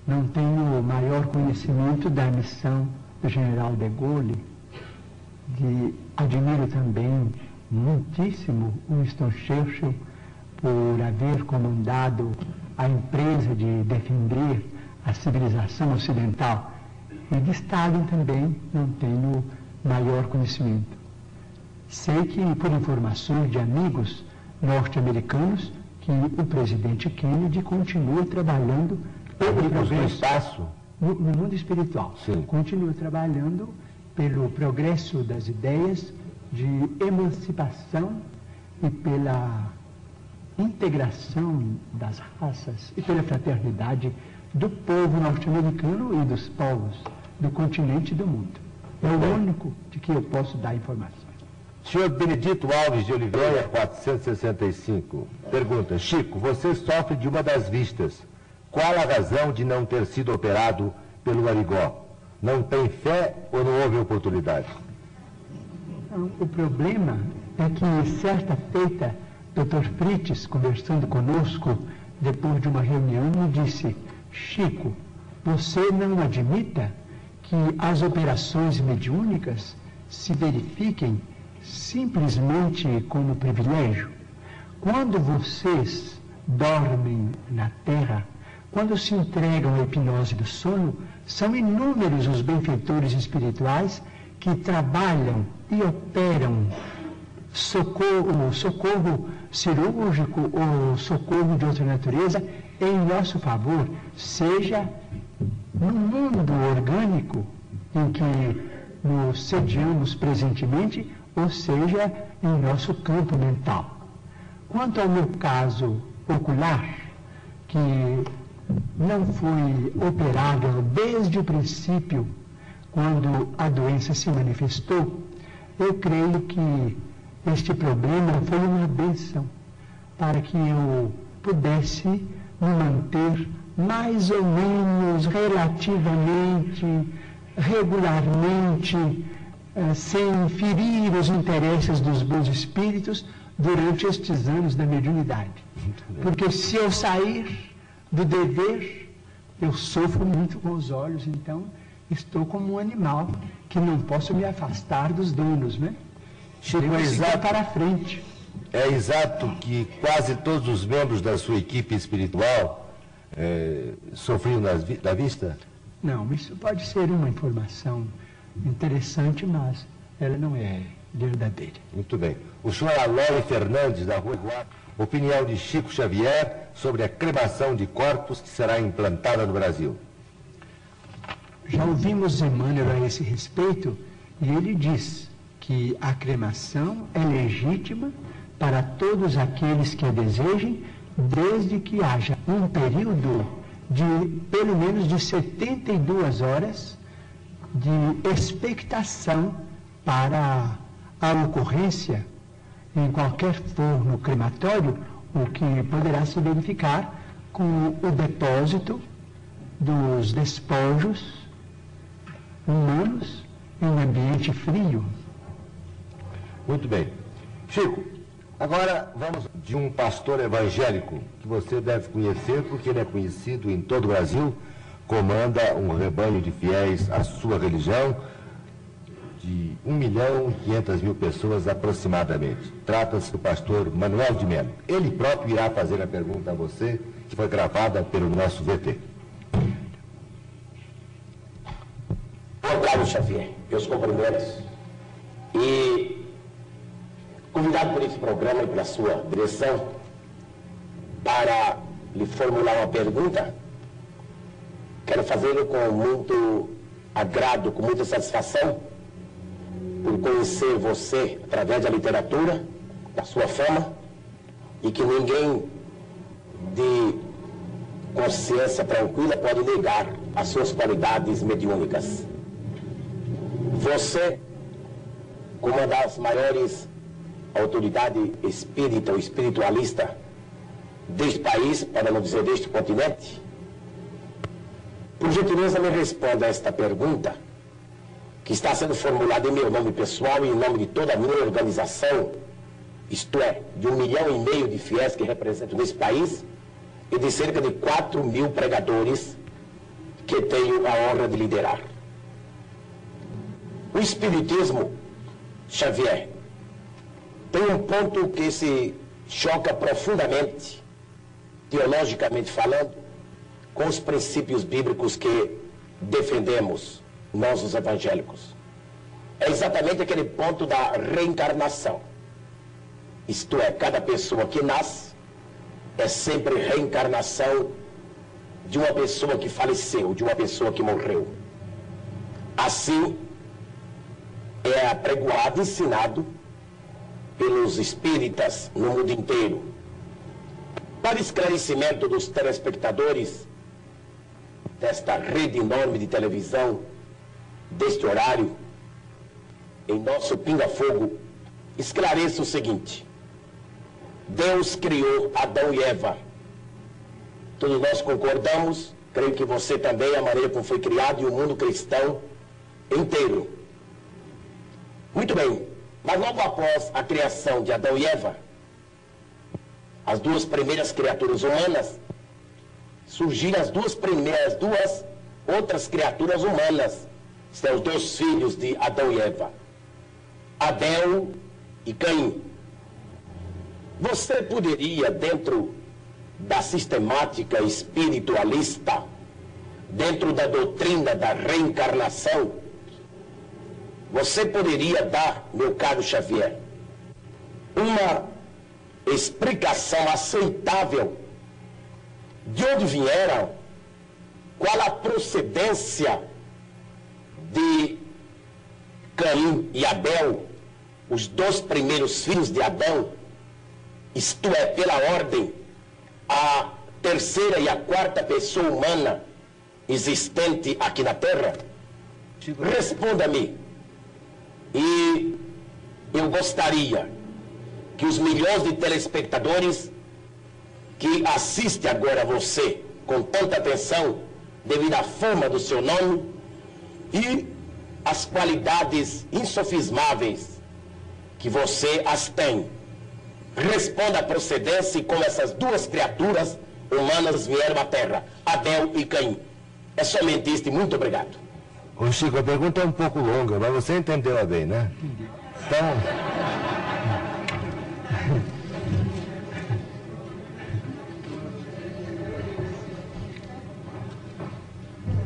não tenho maior conhecimento da missão do general de Gaulle, de, admiro também muitíssimo Winston Churchill por haver comandado a empresa de defender a civilização ocidental. E de Stalin também não tenho maior conhecimento. Sei que, por informações de amigos norte-americanos, que o presidente Kennedy continua trabalhando no espaço? No, no mundo espiritual. Sim. Continua trabalhando pelo progresso das ideias de emancipação e pela integração das raças e pela fraternidade do povo norte-americano e dos povos do continente e do mundo. É o único de que eu posso dar informações. Senhor Benedito Alves de Oliveira, 465. Pergunta: Chico, você sofre de uma das vistas. Qual a razão de não ter sido operado pelo Arigó? Não tem fé ou não houve oportunidade? O problema é que, certa feita, Dr. Fritz, conversando conosco, depois de uma reunião, me disse: Chico, você não admita que as operações mediúnicas se verifiquem simplesmente como privilégio? Quando vocês dormem na Terra, quando se entregam à hipnose do sono, são inúmeros os benfeitores espirituais que trabalham e operam socorro, socorro cirúrgico ou socorro de outra natureza em nosso favor, seja no mundo orgânico em que nos sediamos presentemente, ou seja, em nosso campo mental. Quanto ao meu caso ocular, que não foi operado desde o princípio, quando a doença se manifestou, eu creio que este problema foi uma bênção para que eu pudesse me manter mais ou menos relativamente, regularmente, eh, sem ferir os interesses dos bons espíritos durante estes anos da mediunidade. Porque se eu sair do dever, eu sofro muito com os olhos, então estou como um animal que não posso me afastar dos donos, né? Chico, é exato, para frente. É exato que quase todos os membros da sua equipe espiritual é, sofriam da vista? Não, isso pode ser uma informação interessante, mas ela não é verdadeira. Muito bem. O senhor Aloy Fernandes, da Rua Iguape, opinião de Chico Xavier sobre a cremação de corpos que será implantada no Brasil. Já ouvimos Emmanuel a esse respeito e ele diz que a cremação é legítima para todos aqueles que a desejem, desde que haja um período de pelo menos de 72 horas de expectação para a ocorrência em qualquer forno crematório, o que poderá se verificar com o depósito dos despojos humanos em ambiente frio. Muito bem. Chico, agora vamos de um pastor evangélico que você deve conhecer, porque ele é conhecido em todo o Brasil, comanda um rebanho de fiéis à sua religião, de 1 milhão e 500 mil pessoas aproximadamente. Trata-se do pastor Manuel de Melo. Ele próprio irá fazer a pergunta a você, que foi gravada pelo nosso VT. Carlos Xavier, meus cumprimentos. E convidado por esse programa e pela sua direção para lhe formular uma pergunta, quero fazê-lo com muito agrado, com muita satisfação, por conhecer você através da literatura, da sua fama, e que ninguém de consciência tranquila pode negar as suas qualidades mediúnicas. Você, como uma das maiores autoridades espírita ou espiritualista deste país, para não dizer deste continente, por gentileza me responda a esta pergunta, que está sendo formulada em meu nome pessoal e em nome de toda a minha organização, isto é, de um milhão e meio de fiéis que representam nesse país e de cerca de 4 mil pregadores que tenho a honra de liderar. O Espiritismo, Xavier, tem um ponto que se choca profundamente, teologicamente falando, com os princípios bíblicos que defendemos, nós os evangélicos. É exatamente aquele ponto da reencarnação. Isto é, cada pessoa que nasce é sempre reencarnação de uma pessoa que faleceu, de uma pessoa que morreu. Assim, é apregoado, ensinado pelos espíritas no mundo inteiro. Para esclarecimento dos telespectadores desta rede enorme de televisão, deste horário, em nosso pinga-fogo, esclareça o seguinte: Deus criou Adão e Eva. Todos nós concordamos, creio que você também, a maneira como foi criado e o mundo cristão inteiro. Muito bem, mas logo após a criação de Adão e Eva, as duas primeiras criaturas humanas, surgiram as duas primeiras, duas outras criaturas humanas. São os dois filhos de Adão e Eva, Abel e Caim. Você poderia, dentro da sistemática espiritualista, dentro da doutrina da reencarnação, você poderia dar, meu caro Xavier, uma explicação aceitável de onde vieram, qual a procedência de Caim e Abel, os dois primeiros filhos de Adão, isto é, pela ordem, a terceira e a quarta pessoa humana existente aqui na Terra? Responda-me. E eu gostaria que os milhões de telespectadores que assistem agora você com tanta atenção, devido à fama do seu nome e as qualidades insofismáveis que você as tem. Responda a procedência e como essas duas criaturas humanas vieram à Terra, Abel e Caim. É somente isto e muito obrigado. Ô Chico, a pergunta é um pouco longa, mas você entendeu bem, né? Então.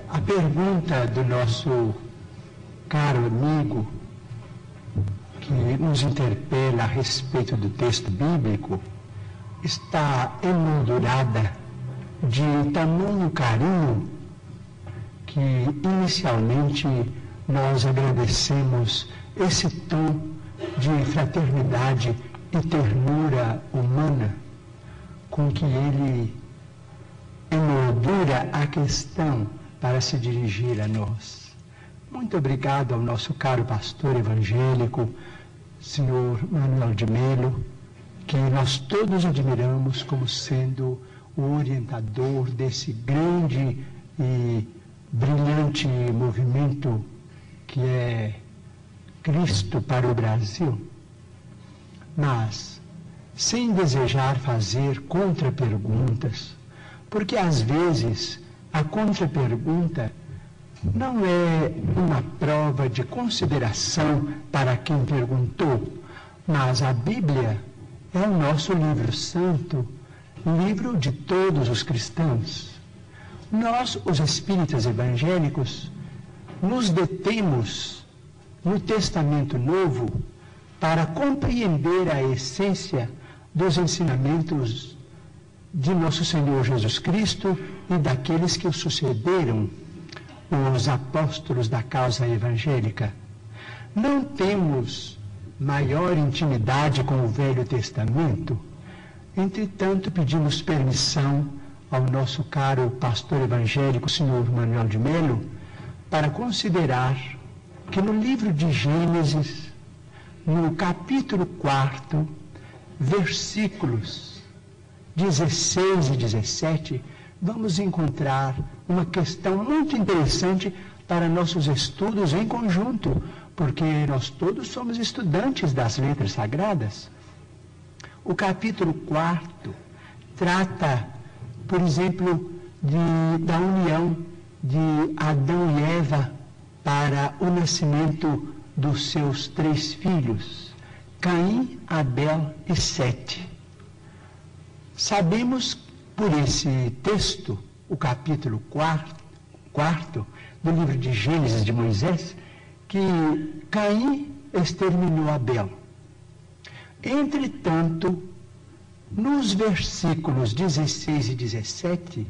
A pergunta do nosso caro amigo, que nos interpela a respeito do texto bíblico, está emoldurada de tamanho carinho que inicialmente nós agradecemos esse tom de fraternidade e ternura humana com que ele emoldura a questão para se dirigir a nós. Muito obrigado ao nosso caro pastor evangélico, senhor Manuel de Melo, que nós todos admiramos como sendo o orientador desse grande e brilhante movimento que é Cristo para o Brasil. Mas, sem desejar fazer contra-perguntas, porque às vezes a contra-pergunta não é uma prova de consideração para quem perguntou, mas a Bíblia é o nosso livro santo, livro de todos os cristãos. Nós, os espíritas evangélicos, nos detemos no Testamento Novo para compreender a essência dos ensinamentos de nosso Senhor Jesus Cristo e daqueles que o sucederam, os apóstolos da causa evangélica. Não temos maior intimidade com o Velho Testamento, entretanto, pedimos permissão ao nosso caro pastor evangélico, senhor Manuel de Melo, para considerar que no livro de Gênesis, no capítulo 4, versículos 16 e 17, vamos encontrar uma questão muito interessante para nossos estudos em conjunto, porque nós todos somos estudantes das letras sagradas. O capítulo 4 trata, por exemplo, de, da união de Adão e Eva para o nascimento dos seus três filhos, Caim, Abel e Sete. Sabemos por esse texto, o capítulo 4, quarto do livro de Gênesis de Moisés, que Caim exterminou Abel. Entretanto, nos versículos 16 e 17,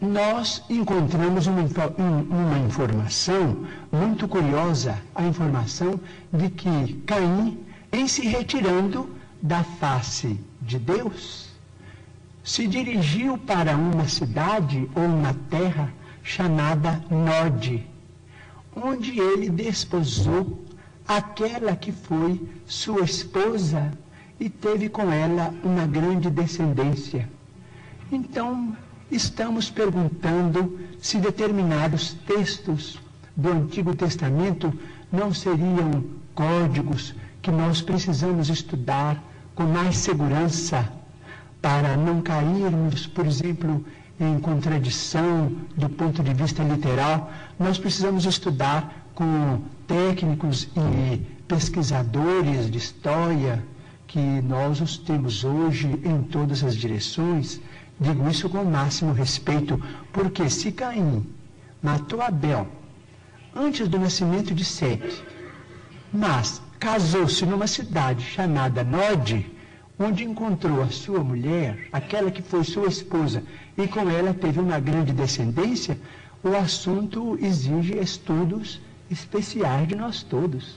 nós encontramos uma, uma, informação muito curiosa, a informação de que Caim, em se retirando da face de Deus, se dirigiu para uma cidade ou uma terra chamada Nod, onde ele desposou aquela que foi sua esposa e teve com ela uma grande descendência. Então, estamos perguntando se determinados textos do Antigo Testamento não seriam códigos que nós precisamos estudar com mais segurança para não cairmos, por exemplo, em contradição do ponto de vista literal. Nós precisamos estudar com técnicos e pesquisadores de história, que nós os temos hoje em todas as direções, digo isso com o máximo respeito, porque se Caim matou Abel antes do nascimento de Sete, mas casou-se numa cidade chamada Nod, onde encontrou a sua mulher, aquela que foi sua esposa, e com ela teve uma grande descendência, o assunto exige estudos especiais de nós todos.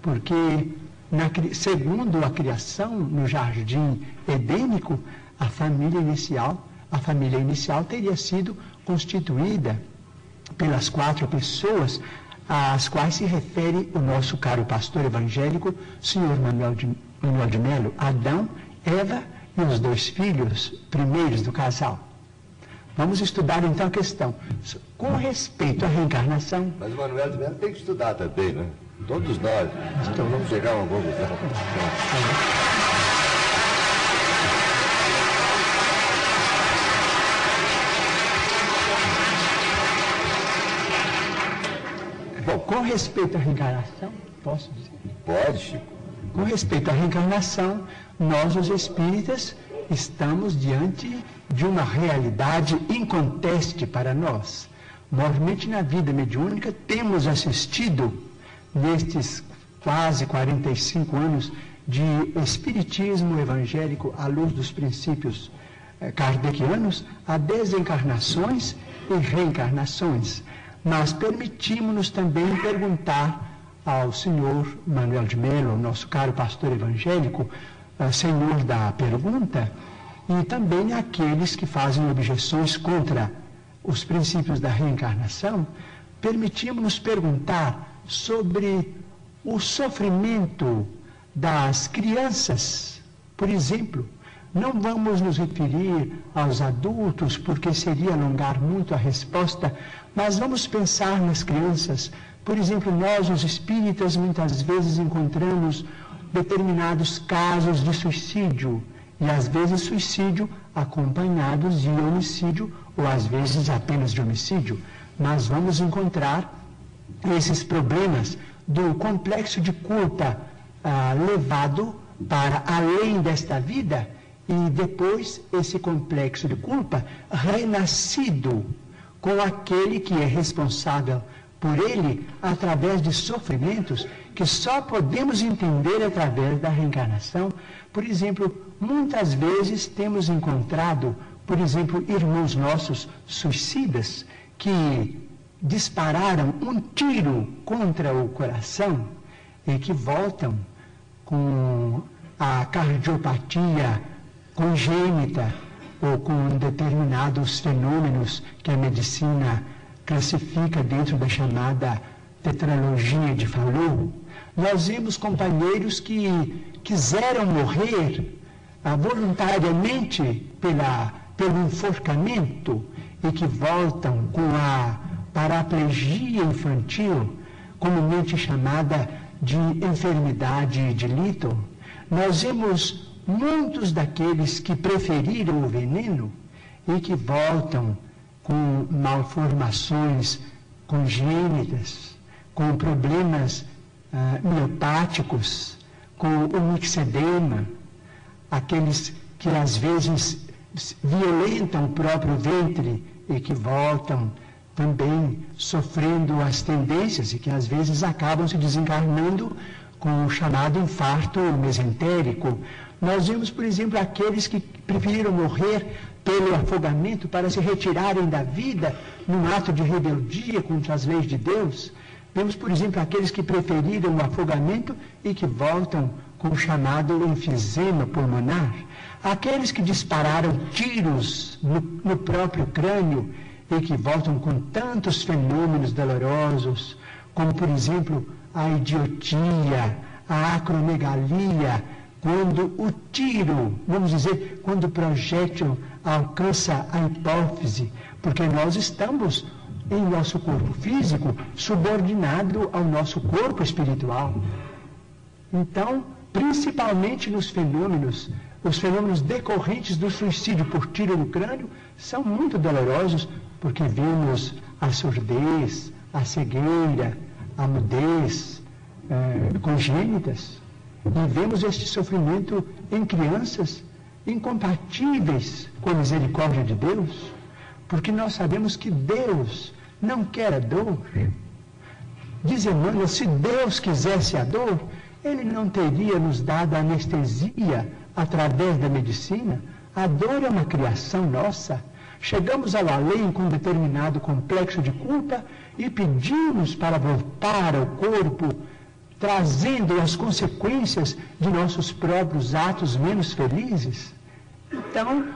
Porque, na, segundo a criação no jardim edênico, a família inicial, a família inicial teria sido constituída pelas quatro pessoas às quais se refere o nosso caro pastor evangélico, senhor Manuel de, Manuel de Melo, Adão, Eva e os dois filhos primeiros do casal. Vamos estudar então a questão. Com respeito à reencarnação. Mas o Manuel de Melo tem que estudar também, né? Todos nós. Então vamos chegar a uma conclusão. Bom, com respeito à reencarnação, posso dizer? Pode, Chico. Com respeito à reencarnação, nós, os espíritas, estamos diante de uma realidade inconteste para nós. Normalmente, na vida mediúnica, temos assistido, nestes quase 45 anos de espiritismo evangélico à luz dos princípios eh, kardecianos, a desencarnações e reencarnações. Mas permitimos-nos também perguntar ao senhor Manuel de Mello, nosso caro pastor evangélico, uh, senhor da pergunta, e também aqueles que fazem objeções contra os princípios da reencarnação, permitimos-nos perguntar sobre o sofrimento das crianças, por exemplo, não vamos nos referir aos adultos, porque seria alongar muito a resposta, mas vamos pensar nas crianças. Por exemplo, nós, os espíritas, muitas vezes encontramos determinados casos de suicídio, e às vezes suicídio acompanhados de homicídio, ou às vezes apenas de homicídio. Mas vamos encontrar esses problemas do complexo de culpa ah, levado para além desta vida e depois esse complexo de culpa renascido com aquele que é responsável por ele através de sofrimentos que só podemos entender através da reencarnação. Por exemplo, muitas vezes temos encontrado, por exemplo, irmãos nossos suicidas que dispararam um tiro contra o coração e que voltam com a cardiopatia congênita ou com determinados fenômenos que a medicina classifica dentro da chamada tetralogia de Fallot, nós vimos companheiros que quiseram morrer ah, voluntariamente pela, pelo enforcamento e que voltam com a paraplegia infantil, comumente chamada de enfermidade de Little. Nós vemos muitos daqueles que preferiram o veneno e que voltam com malformações congênitas, com problemas ah, miopáticos, com o mixedema, aqueles que às vezes violentam o próprio ventre e que voltam também sofrendo as tendências e que às vezes acabam se desencarnando com o chamado infarto mesentérico nós vimos, por exemplo, aqueles que preferiram morrer pelo afogamento para se retirarem da vida num ato de rebeldia contra as leis de Deus. Vemos, por exemplo, aqueles que preferiram o afogamento e que voltam com o chamado enfisema pulmonar, aqueles que dispararam tiros no, no próprio crânio e que voltam com tantos fenômenos dolorosos, como por exemplo a idiotia, a acromegalia, quando o tiro, vamos dizer, quando o projétil alcança a hipófise, porque nós estamos em nosso corpo físico subordinado ao nosso corpo espiritual. Então, principalmente nos fenômenos, os fenômenos decorrentes do suicídio por tiro no crânio são muito dolorosos, porque vemos a surdez, a cegueira, a mudez é, congênitas, e vemos este sofrimento em crianças incompatíveis com a misericórdia de Deus, porque nós sabemos que Deus não quer a dor. Diz Emmanuel, se Deus quisesse a dor, Ele não teria nos dado anestesia através da medicina. A dor é uma criação nossa. Chegamos ao além com determinado complexo de culpa e pedimos para voltar ao corpo, trazendo as consequências de nossos próprios atos menos felizes. Então,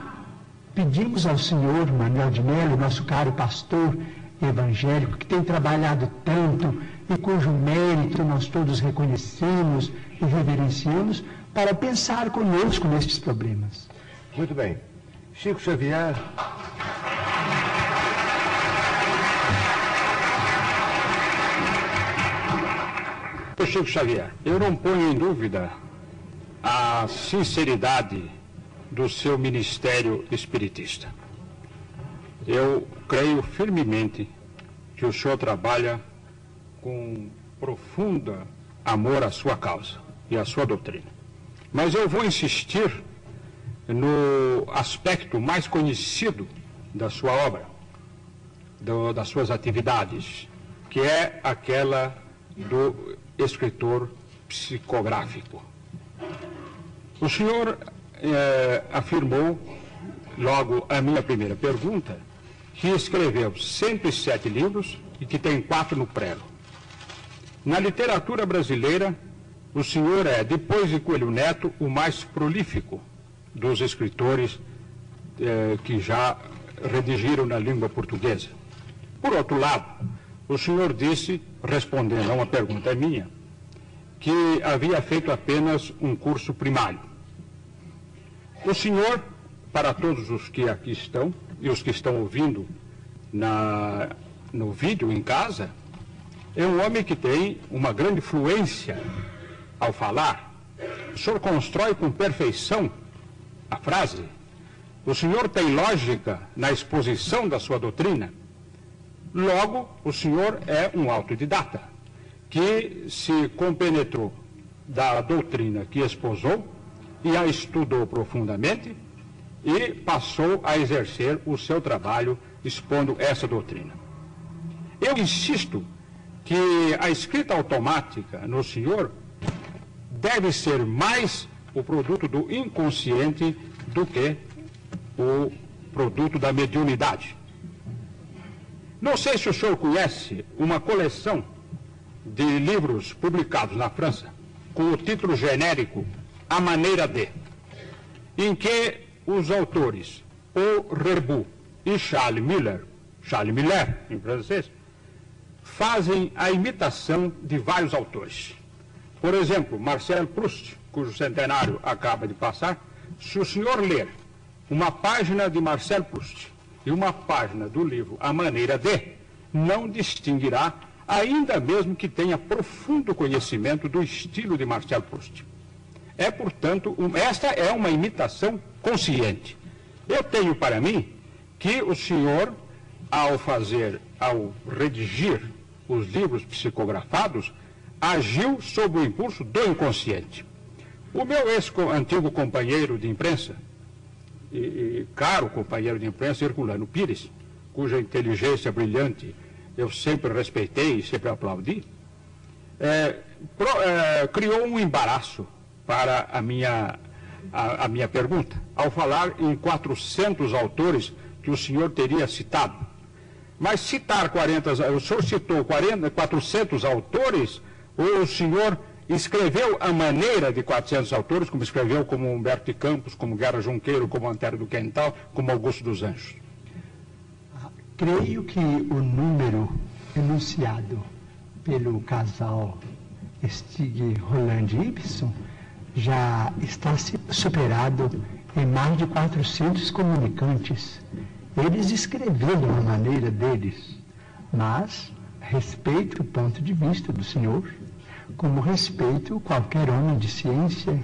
pedimos ao Senhor Manuel de Melo, nosso caro pastor evangélico, que tem trabalhado tanto e cujo mérito nós todos reconhecemos e reverenciamos, para pensar conosco nestes problemas. Muito bem. Chico Xavier. Chico Xavier, eu não ponho em dúvida a sinceridade do seu ministério espiritista. Eu creio firmemente que o senhor trabalha com profunda amor à sua causa e à sua doutrina. Mas eu vou insistir no aspecto mais conhecido da sua obra, do, das suas atividades, que é aquela do escritor psicográfico. O senhor eh, afirmou, logo a minha primeira pergunta, que escreveu 107 livros e que tem quatro no prelo. Na literatura brasileira, o senhor é, depois de Coelho Neto, o mais prolífico dos escritores eh, que já redigiram na língua portuguesa. Por outro lado, o senhor disse, respondendo a uma pergunta minha, que havia feito apenas um curso primário. O senhor, para todos os que aqui estão e os que estão ouvindo na, no vídeo em casa, é um homem que tem uma grande fluência ao falar. O senhor constrói com perfeição a frase. O senhor tem lógica na exposição da sua doutrina. Logo, o senhor é um autodidata que se compenetrou da doutrina que esposou e a estudou profundamente e passou a exercer o seu trabalho expondo essa doutrina. Eu insisto que a escrita automática no senhor deve ser mais o produto do inconsciente do que o produto da mediunidade. Não sei se o senhor conhece uma coleção de livros publicados na França com o título genérico A Maneira de, em que os autores Paul Rebu e Charles Miller, Charles Miller em francês, fazem a imitação de vários autores. Por exemplo, Marcel Proust, cujo centenário acaba de passar, se o senhor ler uma página de Marcel Proust e uma página do livro A Maneira de, não distinguirá, ainda mesmo que tenha profundo conhecimento do estilo de Marcel Proust. É, portanto, um, esta é uma imitação consciente. Eu tenho para mim que o senhor, ao fazer, ao redigir os livros psicografados, agiu sob o impulso do inconsciente. O meu ex-antigo companheiro de imprensa, e, e, caro companheiro de imprensa, Herculano Pires, cuja inteligência brilhante eu sempre respeitei e sempre aplaudi, é, pro, é, criou um embaraço para a minha, a, a minha pergunta, ao falar em 400 autores que o senhor teria citado. Mas citar 40, o senhor citou 40, 400 autores, ou o senhor escreveu a maneira de 400 autores, como escreveu como Humberto de Campos, como Guerra Junqueiro, como Antero do Quental, como Augusto dos Anjos? Creio que o número enunciado pelo casal Stig Roland Ibsen já está superado em mais de 400 comunicantes. Eles escreveram a maneira deles, mas respeito o ponto de vista do senhor, como respeito qualquer homem de ciência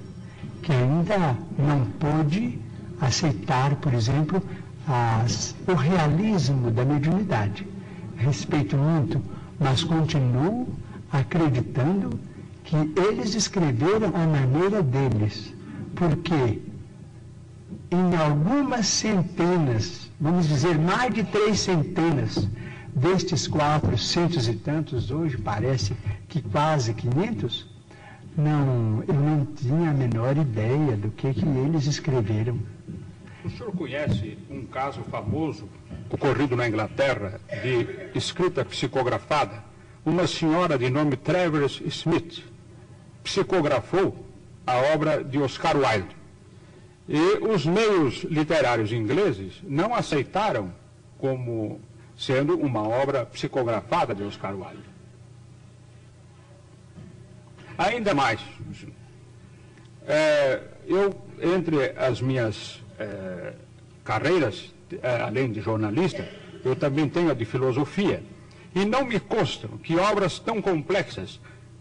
que ainda não pôde aceitar, por exemplo, as, o realismo da mediunidade. Respeito muito, mas continuo acreditando que eles escreveram a maneira deles, porque em algumas centenas, vamos dizer mais de três centenas, destes quatrocentos e tantos, hoje parece que quase quinhentos, não, eu não tinha a menor ideia do que, que eles escreveram. O senhor conhece um caso famoso ocorrido na Inglaterra de escrita psicografada? Uma senhora de nome Travers Smith psicografou a obra de Oscar Wilde. E os meios literários ingleses não aceitaram como sendo uma obra psicografada de Oscar Wilde. Ainda mais, é, eu, entre as minhas é, carreiras, é, além de jornalista, eu também tenho a de filosofia. E não me constam que obras tão complexas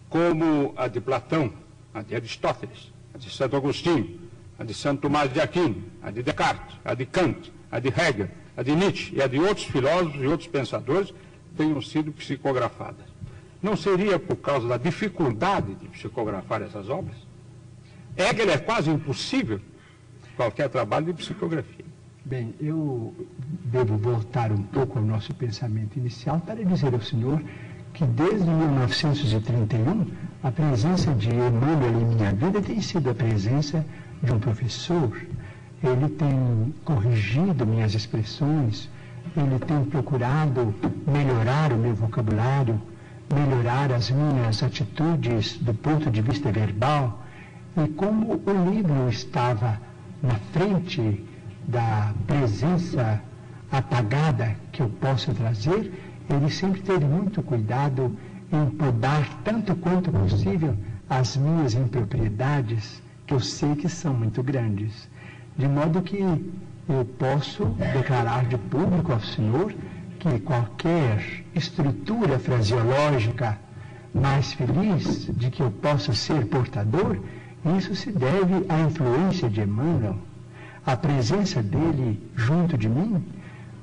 como a de Platão, a de Aristóteles, a de Santo Agostinho, a de Santo Tomás de Aquino, a de Descartes, a de Kant, a de Hegel, a de Nietzsche e a de outros filósofos e outros pensadores tenham sido psicografadas. Não seria por causa da dificuldade de psicografar essas obras? Hegel é quase impossível qualquer trabalho de psicografia. Bem, eu devo voltar um pouco ao nosso pensamento inicial para dizer ao senhor que desde 1931 a presença de Emmanuel em minha vida tem sido a presença de um professor. Ele tem corrigido minhas expressões, ele tem procurado melhorar o meu vocabulário, melhorar as minhas atitudes do ponto de vista verbal. E como o livro estava na frente da presença apagada que eu posso trazer, ele sempre teve muito cuidado em podar tanto quanto possível as minhas impropriedades, que eu sei que são muito grandes. De modo que eu posso declarar de público ao Senhor que qualquer estrutura fraseológica mais feliz de que eu possa ser portador isso se deve à influência de Emmanuel, à presença dele junto de mim,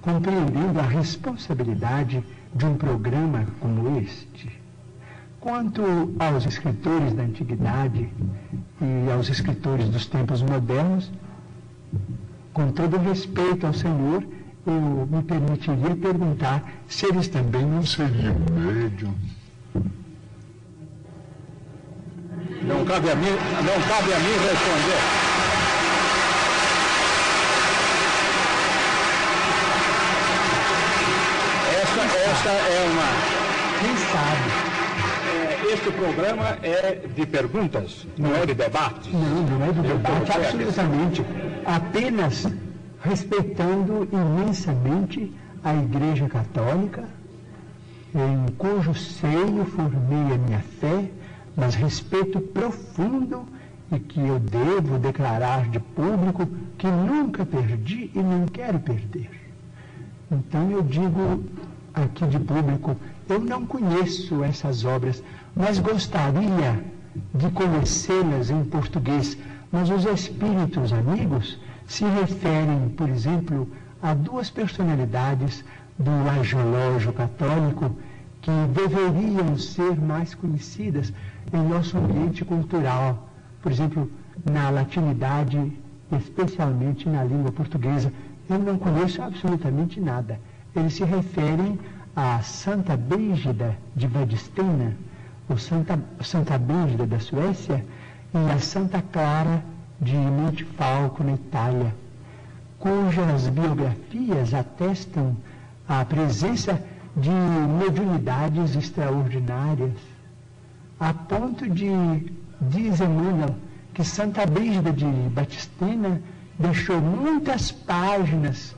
compreendendo a responsabilidade de um programa como este. Quanto aos escritores da antiguidade e aos escritores dos tempos modernos, com todo respeito ao Senhor, eu me permitiria perguntar se eles também não seriam médiums. Não cabe a mim, não cabe a mim responder. Esta, esta é uma. Quem sabe? É, este programa é de perguntas, não é de debates. Não, não é de debate, absolutamente. Apenas respeitando imensamente a Igreja Católica, em cujo seio formei a minha fé mas respeito profundo e que eu devo declarar de público que nunca perdi e não quero perder. Então eu digo aqui de público, eu não conheço essas obras, mas gostaria de conhecê-las em português. Mas os espíritos amigos se referem, por exemplo, a duas personalidades do angelógio católico que deveriam ser mais conhecidas em nosso ambiente cultural. Por exemplo, na latinidade, especialmente na língua portuguesa, eu não conheço absolutamente nada. Eles se referem a Santa Brígida de Vadistena, ou Santa, Santa Brígida da Suécia, e a Santa Clara de Montefalco, na Itália, cujas biografias atestam a presença de mediunidades extraordinárias a ponto de, diz Emmanuel, que Santa Brígida de Batistena deixou muitas páginas,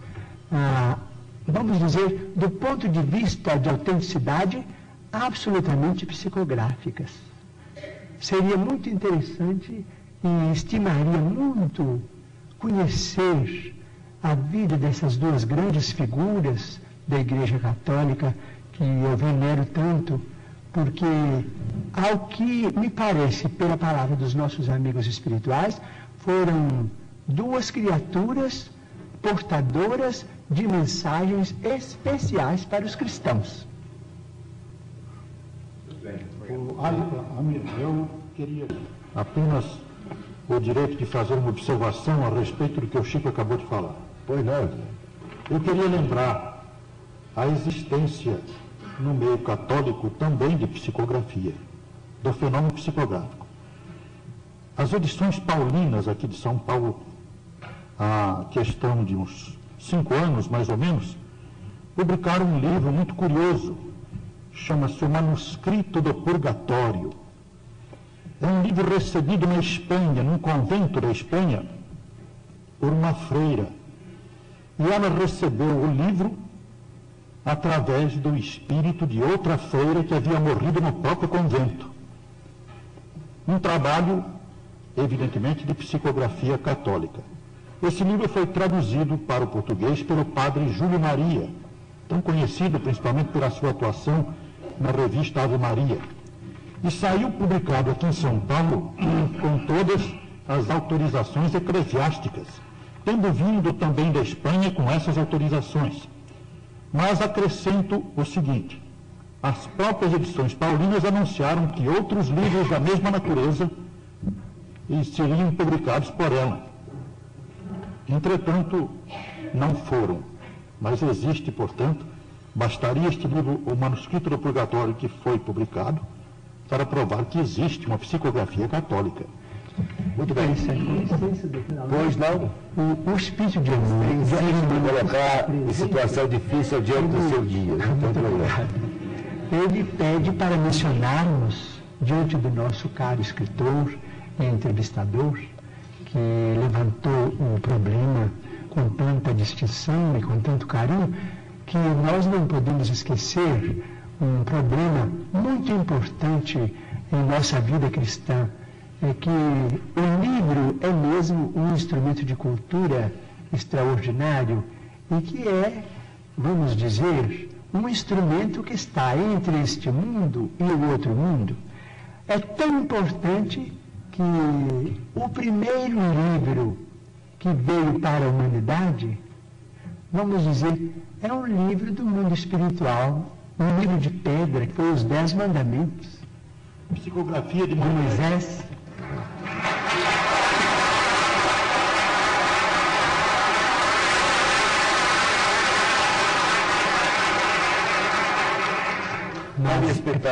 ah, vamos dizer, do ponto de vista de autenticidade, absolutamente psicográficas. Seria muito interessante e estimaria muito conhecer a vida dessas duas grandes figuras da Igreja Católica que eu venero tanto, porque, ao que me parece, pela palavra dos nossos amigos espirituais, foram duas criaturas portadoras de mensagens especiais para os cristãos. Eu queria apenas o direito de fazer uma observação a respeito do que o Chico acabou de falar. Pois não. Eu queria lembrar a existência no meio católico também de psicografia, do fenômeno psicográfico. As edições paulinas aqui de São Paulo, a questão de uns cinco anos mais ou menos, publicaram um livro muito curioso, chama-se O Manuscrito do Purgatório. Um livro recebido na Espanha, num convento da Espanha, por uma freira. E ela recebeu o livro através do espírito de outra freira que havia morrido no próprio convento. Um trabalho, evidentemente, de psicografia católica. Esse livro foi traduzido para o português pelo padre Júlio Maria, tão conhecido principalmente pela sua atuação na revista Ave Maria. E saiu publicado aqui em São Paulo <clears throat> com todas as autorizações eclesiásticas, tendo vindo também da Espanha com essas autorizações. Mas acrescento o seguinte: as próprias edições paulinas anunciaram que outros livros da mesma natureza seriam publicados por ela. Entretanto, não foram. Mas existe, portanto, bastaria este livro, o Manuscrito do Purgatório, que foi publicado, para provar que existe uma psicografia católica. Muito bem. Pois não? O, o espírito de amor. Insiste colocar em situação difícil diante do seu guia. Ele pede para mencionarmos, diante do nosso caro escritor e entrevistador, que levantou o problema com tanta distinção e com tanto carinho, que nós não podemos esquecer um problema muito importante em nossa vida cristã é que o livro é mesmo um instrumento de cultura extraordinário e que é, vamos dizer, um instrumento que está entre este mundo e o outro mundo. É tão importante que o primeiro livro que veio para a humanidade, vamos dizer, é um livro do mundo espiritual, um livro de pedra, que foi os Dez Mandamentos. Psicografia de Moisés.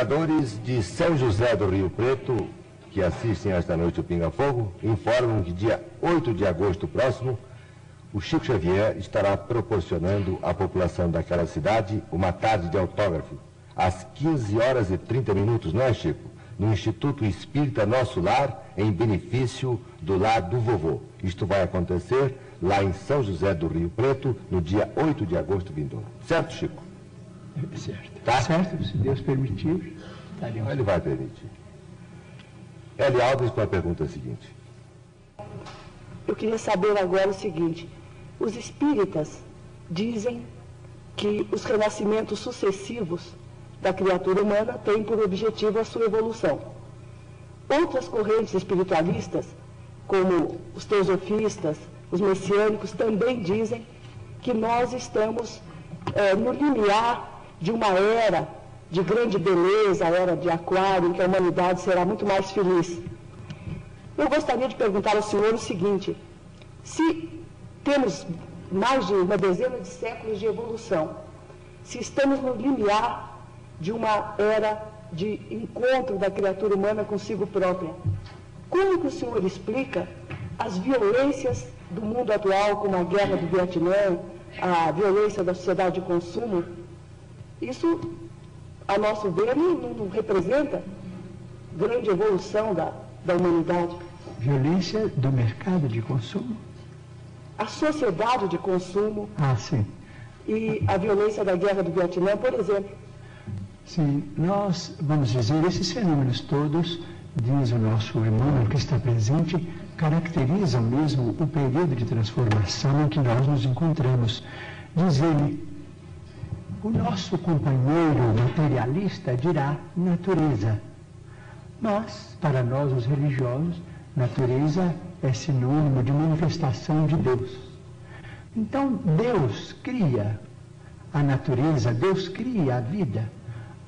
espectadores de São José do Rio Preto, que assistem esta noite o Pinga Fogo, informam que dia 8 de agosto próximo, o Chico Xavier estará proporcionando à população daquela cidade uma tarde de autógrafo, às 15 horas e 30 minutos, não é, Chico? No Instituto Espírita Nosso Lar, em benefício do Lar do Vovô. Isto vai acontecer lá em São José do Rio Preto, no dia 8 de agosto vindouro. Certo, Chico? Certo. Tá? Certo, se Deus permitir. Ele vai permitir. Eli Alves com a pergunta seguinte. Eu queria saber agora o seguinte: os espíritas dizem que os renascimentos sucessivos da criatura humana têm por objetivo a sua evolução. Outras correntes espiritualistas, como os teosofistas, os messiânicos, também dizem que nós estamos é, no limiar de uma era de grande beleza, a era de Aquário, em que a humanidade será muito mais feliz. Eu gostaria de perguntar ao senhor o seguinte: se temos mais de uma dezena de séculos de evolução, se estamos no limiar de uma era de encontro da criatura humana consigo própria, como que o senhor explica as violências do mundo atual, como a guerra do Vietnã, a violência da sociedade de consumo, isso, a nosso ver, não, não representa grande evolução da, da humanidade? Violência do mercado de consumo? A sociedade de consumo. Ah. E a violência da guerra do Vietnã, por exemplo. Sim, nós, vamos dizer, esses fenômenos todos, diz o nosso Emmanuel que está presente, caracterizam mesmo o período de transformação em que nós nos encontramos. Diz ele, o nosso companheiro materialista dirá natureza. Mas, para nós, os religiosos, natureza é sinônimo de manifestação de Deus. Então, Deus cria a natureza, Deus cria a vida,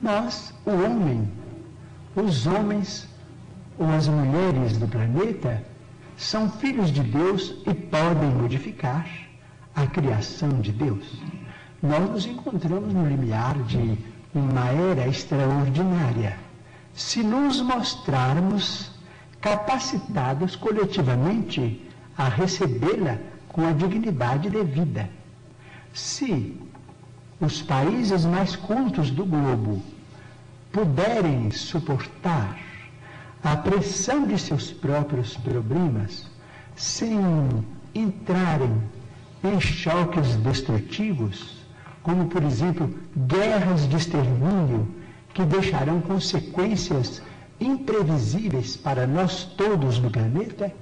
mas o homem, os homens ou as mulheres do planeta são filhos de Deus e podem modificar a criação de Deus. Nós nos encontramos no limiar de uma era extraordinária. Se nos mostrarmos capacitados coletivamente a recebê-la com a dignidade devida. Se os países mais cultos do globo puderem suportar a pressão de seus próprios problemas sem entrarem em choques destrutivos, como por exemplo guerras de extermínio que deixarão consequências imprevisíveis para nós todos no planeta,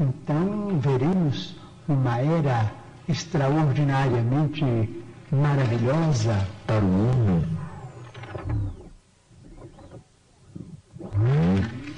então veremos uma era extraordinariamente maravilhosa para o homem.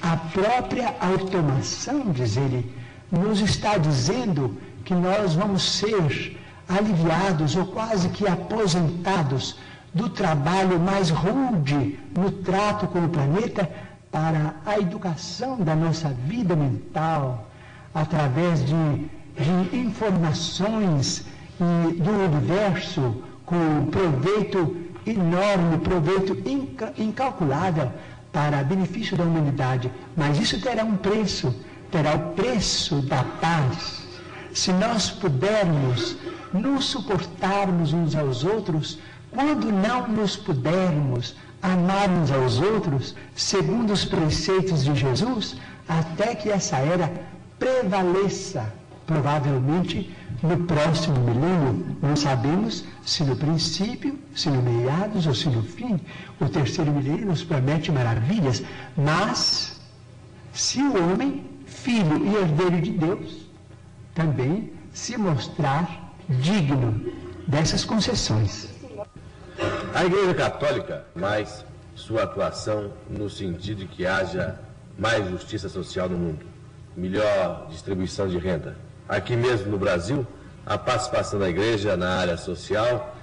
A própria automação, diz ele, nos está dizendo que nós vamos ser aliviados ou quase que aposentados do trabalho mais rude no trato com o planeta para a educação da nossa vida mental através de, de informações e do universo com proveito enorme, proveito incalculável para benefício da humanidade. Mas isso terá um preço, terá o preço da paz. Se nós pudermos nos suportarmos uns aos outros, quando não nos pudermos amar uns aos outros, segundo os preceitos de Jesus, até que essa era prevaleça, provavelmente no próximo milênio. Não sabemos se no princípio, se no meados ou se no fim. O terceiro milênio nos promete maravilhas, mas se o homem, filho e herdeiro de Deus, também se mostrar digno dessas concessões. A Igreja Católica, mais sua atuação no sentido de que haja mais justiça social no mundo, melhor distribuição de renda. Aqui mesmo no Brasil, a participação da Igreja na área social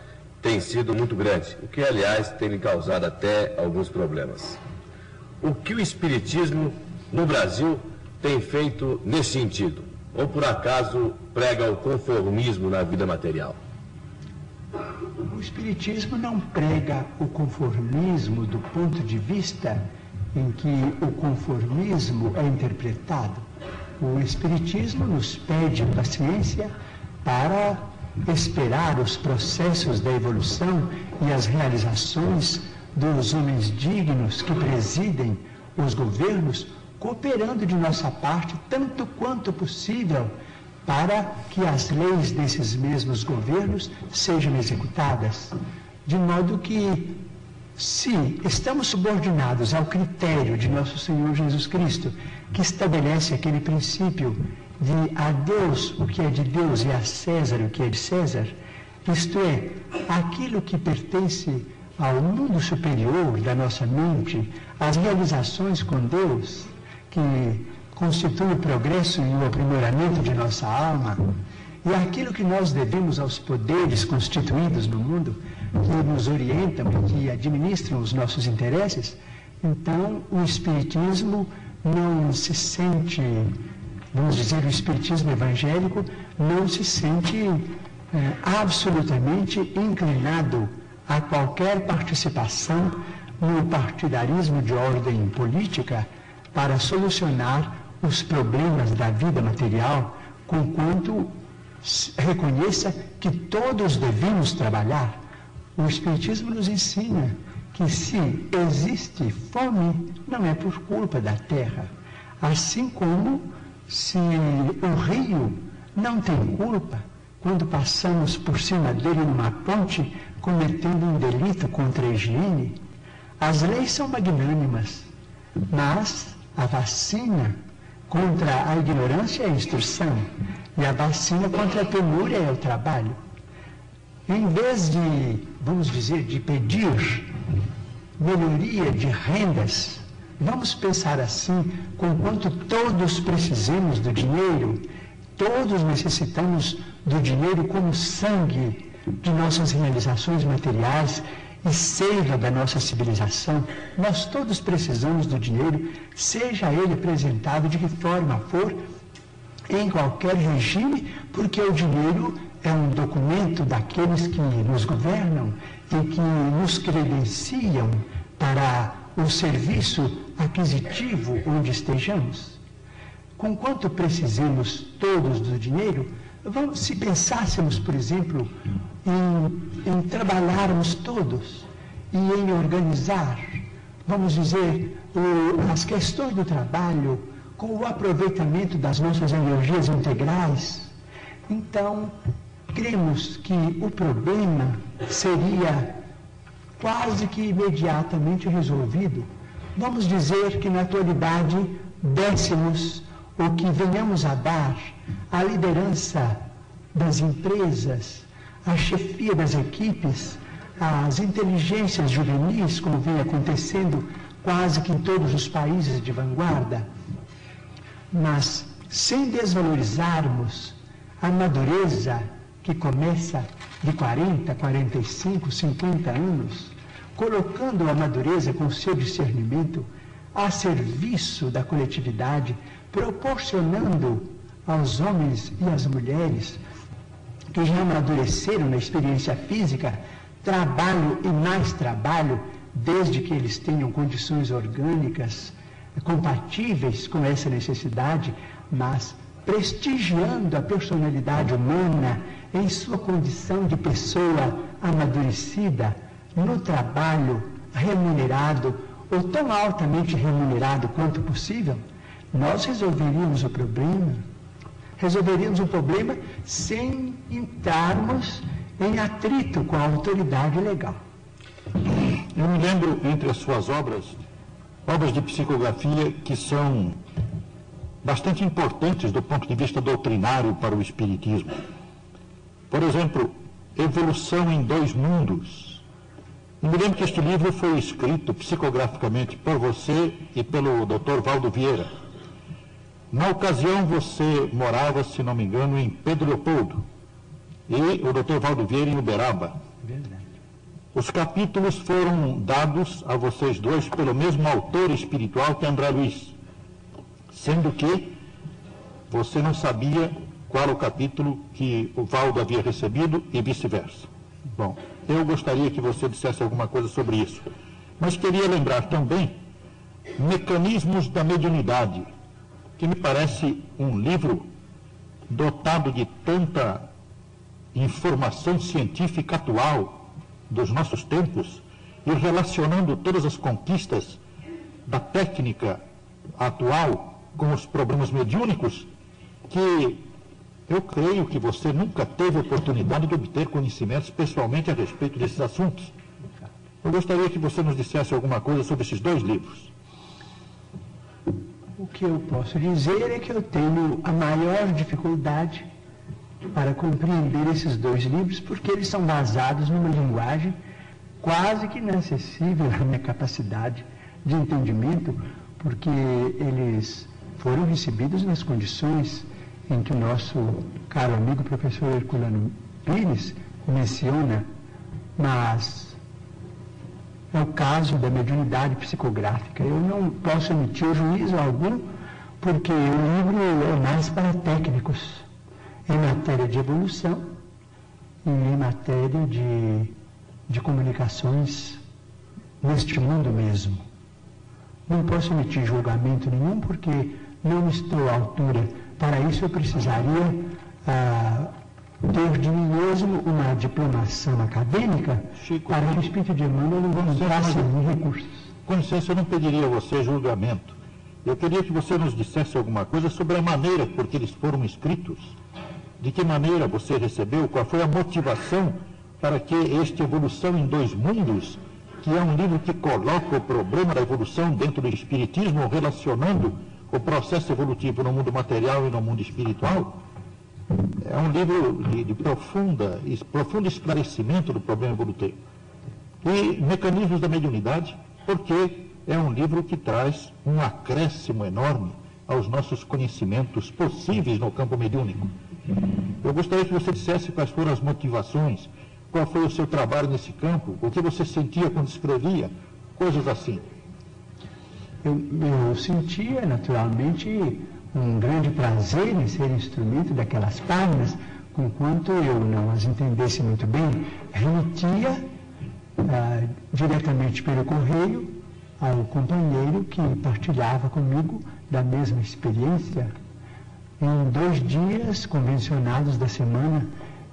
tem sido muito grande, o que, aliás, tem lhe causado até alguns problemas. O que o Espiritismo no Brasil tem feito nesse sentido? Ou por acaso prega o conformismo na vida material? O Espiritismo não prega o conformismo do ponto de vista em que o conformismo é interpretado. O Espiritismo nos pede paciência para esperar os processos da evolução e as realizações dos homens dignos que presidem os governos, cooperando de nossa parte tanto quanto possível para que as leis desses mesmos governos sejam executadas. De modo que, se estamos subordinados ao critério de nosso Senhor Jesus Cristo, que estabelece aquele princípio de a Deus o que é de Deus e a César o que é de César, isto é, aquilo que pertence ao mundo superior da nossa mente, as realizações com Deus, que constitui o progresso e o aprimoramento de nossa alma, e aquilo que nós devemos aos poderes constituídos no mundo, que nos orientam e que administram os nossos interesses, então o Espiritismo não se sente, vamos dizer, o Espiritismo evangélico não se sente é, absolutamente inclinado a qualquer participação no partidarismo de ordem política para solucionar os problemas da vida material, conquanto reconheça que todos devemos trabalhar. O Espiritismo nos ensina que se existe fome, não é por culpa da terra. Assim como se o rio não tem culpa quando passamos por cima dele numa ponte cometendo um delito contra a higiene. As leis são magnânimas, mas a vacina contra a ignorância é a instrução e a vacina contra a penúria é o trabalho. Em vez de, vamos dizer, de pedir melhoria de rendas, vamos pensar assim, conquanto todos precisamos do dinheiro, todos necessitamos do dinheiro como sangue de nossas realizações materiais e seiva da nossa civilização. Nós todos precisamos do dinheiro, seja ele apresentado de que forma for, em qualquer regime, porque o dinheiro é um documento daqueles que nos governam e que nos credenciam para o serviço aquisitivo onde estejamos. Conquanto precisemos todos do dinheiro, se pensássemos, por exemplo, em, em trabalharmos todos e em organizar, vamos dizer, o, as questões do trabalho com o aproveitamento das nossas energias integrais, então cremos que o problema seria quase que imediatamente resolvido. Vamos dizer que na atualidade dessemos o que venhamos a dar à liderança das empresas, à chefia das equipes, às inteligências juvenis, como vem acontecendo quase que em todos os países de vanguarda, mas sem desvalorizarmos a madureza que começa de 40, 45, 50 anos, colocando a madureza com seu discernimento a serviço da coletividade, proporcionando aos homens e às mulheres que já amadureceram na experiência física trabalho e mais trabalho, desde que eles tenham condições orgânicas compatíveis com essa necessidade, mas prestigiando a personalidade humana em sua condição de pessoa amadurecida no trabalho remunerado ou tão altamente remunerado quanto possível, nós resolveríamos o problema. Resolveríamos o problema sem entrarmos em atrito com a autoridade legal. Eu me lembro entre as suas obras, obras de psicografia que são bastante importantes do ponto de vista doutrinário para o Espiritismo. Por exemplo, Evolução em Dois Mundos. Eu me lembro que este livro foi escrito psicograficamente por você e pelo Dr. Valdo Vieira. Na ocasião, você morava, se não me engano, em Pedro Leopoldo e o Dr. Valdo Vieira em Uberaba. Verdade. Os capítulos foram dados a vocês dois pelo mesmo autor espiritual que André Luiz, sendo que você não sabia qual o capítulo que o Valdo havia recebido e vice-versa. Bom, eu gostaria que você dissesse alguma coisa sobre isso. Mas queria lembrar também Mecanismos da Mediunidade, que me parece um livro dotado de tanta informação científica atual dos nossos tempos e relacionando todas as conquistas da técnica atual com os problemas mediúnicos, que eu creio que você nunca teve oportunidade de obter conhecimentos pessoalmente a respeito desses assuntos. Eu gostaria que você nos dissesse alguma coisa sobre esses dois livros. O que eu posso dizer é que eu tenho a maior dificuldade para compreender esses dois livros, porque eles são basados numa linguagem quase que inacessível à minha capacidade de entendimento, porque eles foram recebidos nas condições em que o nosso caro amigo professor Herculano Pires menciona, mas é o caso da mediunidade psicográfica. Eu não posso emitir juízo algum, porque o livro é mais para técnicos, em matéria de evolução e em matéria de, de comunicações neste mundo mesmo. Não posso emitir julgamento nenhum, porque não estou à altura para isso eu precisaria ah, ter de mim mesmo uma diplomação acadêmica Chico, para que o Espírito de Emmanuel não encontrasse recursos. Com licença, eu não pediria a você julgamento. Eu queria que você nos dissesse alguma coisa sobre a maneira por que eles foram escritos. De que maneira você recebeu? Qual foi a motivação para que este Evolução em Dois Mundos, que é um livro que coloca o problema da evolução dentro do Espiritismo, relacionando o processo evolutivo no mundo material e no mundo espiritual, é um livro de, de profunda, profundo esclarecimento do problema evolutivo. E mecanismos da mediunidade, porque é um livro que traz um acréscimo enorme aos nossos conhecimentos possíveis no campo mediúnico. Eu gostaria que você dissesse quais foram as motivações, qual foi o seu trabalho nesse campo, o que você sentia quando escrevia, coisas assim. Eu, eu sentia naturalmente um grande prazer em ser instrumento daquelas páginas, conquanto eu não as entendesse muito bem, remetia ah, diretamente pelo correio ao companheiro que partilhava comigo da mesma experiência em dois dias convencionados da semana.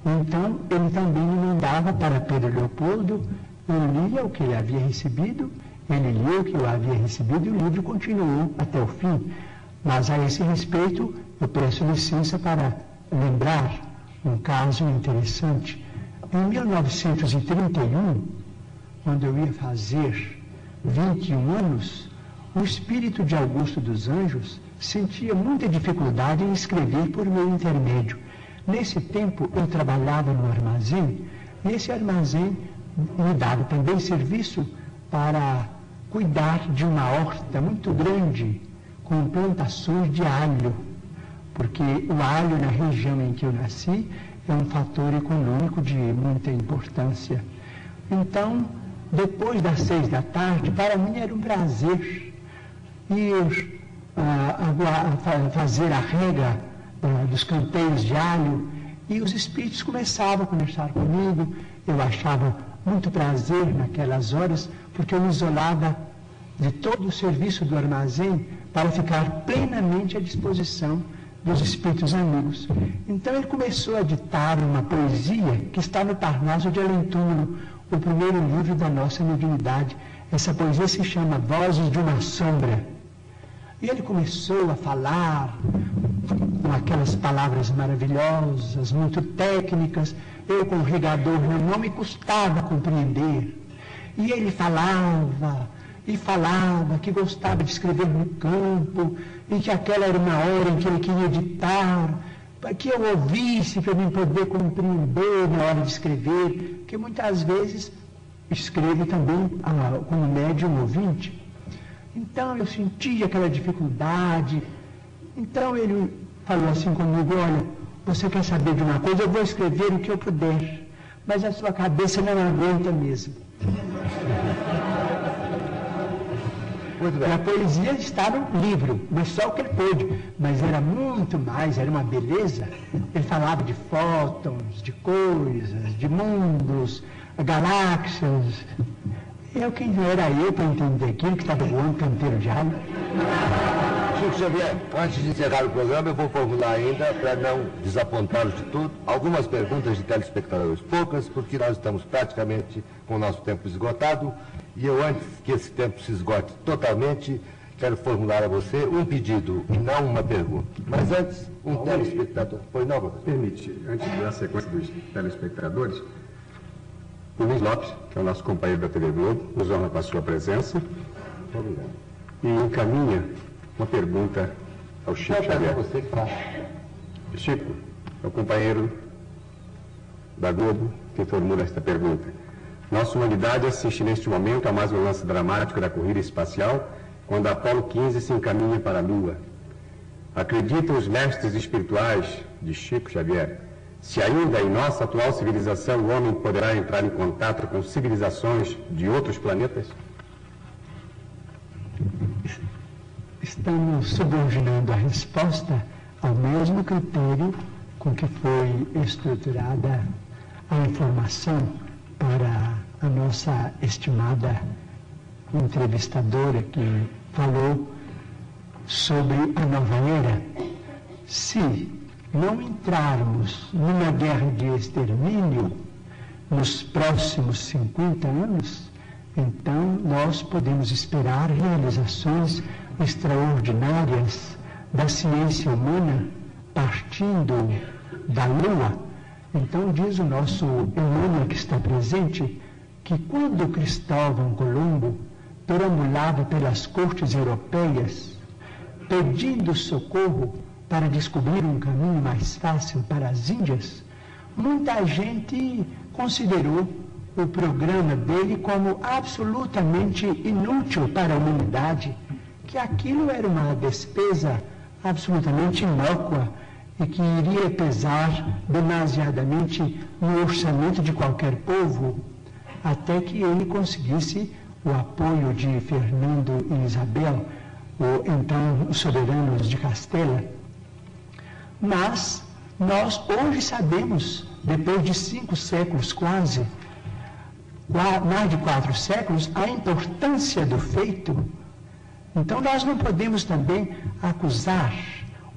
Então, ele também me mandava para Pedro Leopoldo, eu lia o que ele havia recebido, ele lia o que eu havia recebido e o livro continuou até o fim. Mas a esse respeito, eu peço licença para lembrar um caso interessante. Em 1931, quando eu ia fazer 21 anos, o espírito de Augusto dos Anjos sentia muita dificuldade em escrever por meu intermédio. Nesse tempo, eu trabalhava no armazém, e esse armazém me dava também serviço para cuidar de uma horta muito grande com plantações de alho, porque o alho na região em que eu nasci é um fator econômico de muita importância. Então, depois das seis da tarde, para mim era um prazer ir ah, fazer a rega ah, dos canteiros de alho e os espíritos começavam a conversar comigo. Eu achava muito prazer naquelas horas, porque eu me isolava de todo o serviço do armazém para ficar plenamente à disposição dos espíritos amigos. Então ele começou a ditar uma poesia que está no Parnaso de Alentúmulo, o primeiro livro da nossa mediunidade. Essa poesia se chama Vozes de uma Sombra. E ele começou a falar com aquelas palavras maravilhosas, muito técnicas. Eu, como regador, não me custava compreender. E ele falava e falava que gostava de escrever no campo e que aquela era uma hora em que ele queria editar, para que eu ouvisse para mim poder compreender na hora de escrever, porque muitas vezes escrevo também como médium ouvinte. Então eu sentia aquela dificuldade. Então ele falou assim comigo, olha, você quer saber de uma coisa? Eu vou escrever o que eu puder, mas a sua cabeça não aguenta mesmo. A poesia está no livro, mas só o que ele pôde. Mas era muito mais, era uma beleza. Ele falava de fótons, de coisas, de mundos, galáxias. Eu, quem era eu para entender aquilo que estava voando canteiro de água? Chico Xavier, antes de encerrar o programa, eu vou formular ainda, para não desapontá-los de tudo, algumas perguntas de telespectadores. Poucas, porque nós estamos praticamente com o nosso tempo esgotado. E eu, antes que esse tempo se esgote totalmente, quero formular a você um pedido e não uma pergunta. Mas antes, um Bom, telespectador. Pois não, professor? Permite, antes da sequência dos telespectadores, o Luiz Lopes, que é o nosso companheiro da TV Globo, nos honra com a sua presença. Obrigado. E encaminha uma pergunta ao Chico Não, Xavier. Você que faz. Chico, é o companheiro da Globo que formula esta pergunta. Nossa humanidade assiste neste momento a mais um lance dramático da corrida espacial, quando Apolo 15 se encaminha para a Lua. Acreditam os mestres espirituais de Chico Xavier se ainda em nossa atual civilização o homem poderá entrar em contato com civilizações de outros planetas? Estamos subordinando a resposta ao mesmo critério com que foi estruturada a informação para a nossa estimada entrevistadora que falou sobre a nova era. Se não entrarmos numa guerra de extermínio nos próximos 50 anos, então nós podemos esperar realizações extraordinárias da ciência humana partindo da Lua. Então diz o nosso Emmanuel que está presente que quando Cristóvão Colombo perambulava pelas cortes europeias pedindo socorro para descobrir um caminho mais fácil para as Índias, muita gente considerou o programa dele como absolutamente inútil para a humanidade, que aquilo era uma despesa absolutamente inócua e que iria pesar demasiadamente no orçamento de qualquer povo, até que ele conseguisse o apoio de Fernando e Isabel, o então soberanos de Castela. Mas nós hoje sabemos, depois de cinco séculos quase, mais de quatro séculos, a importância do feito. Então nós não podemos também acusar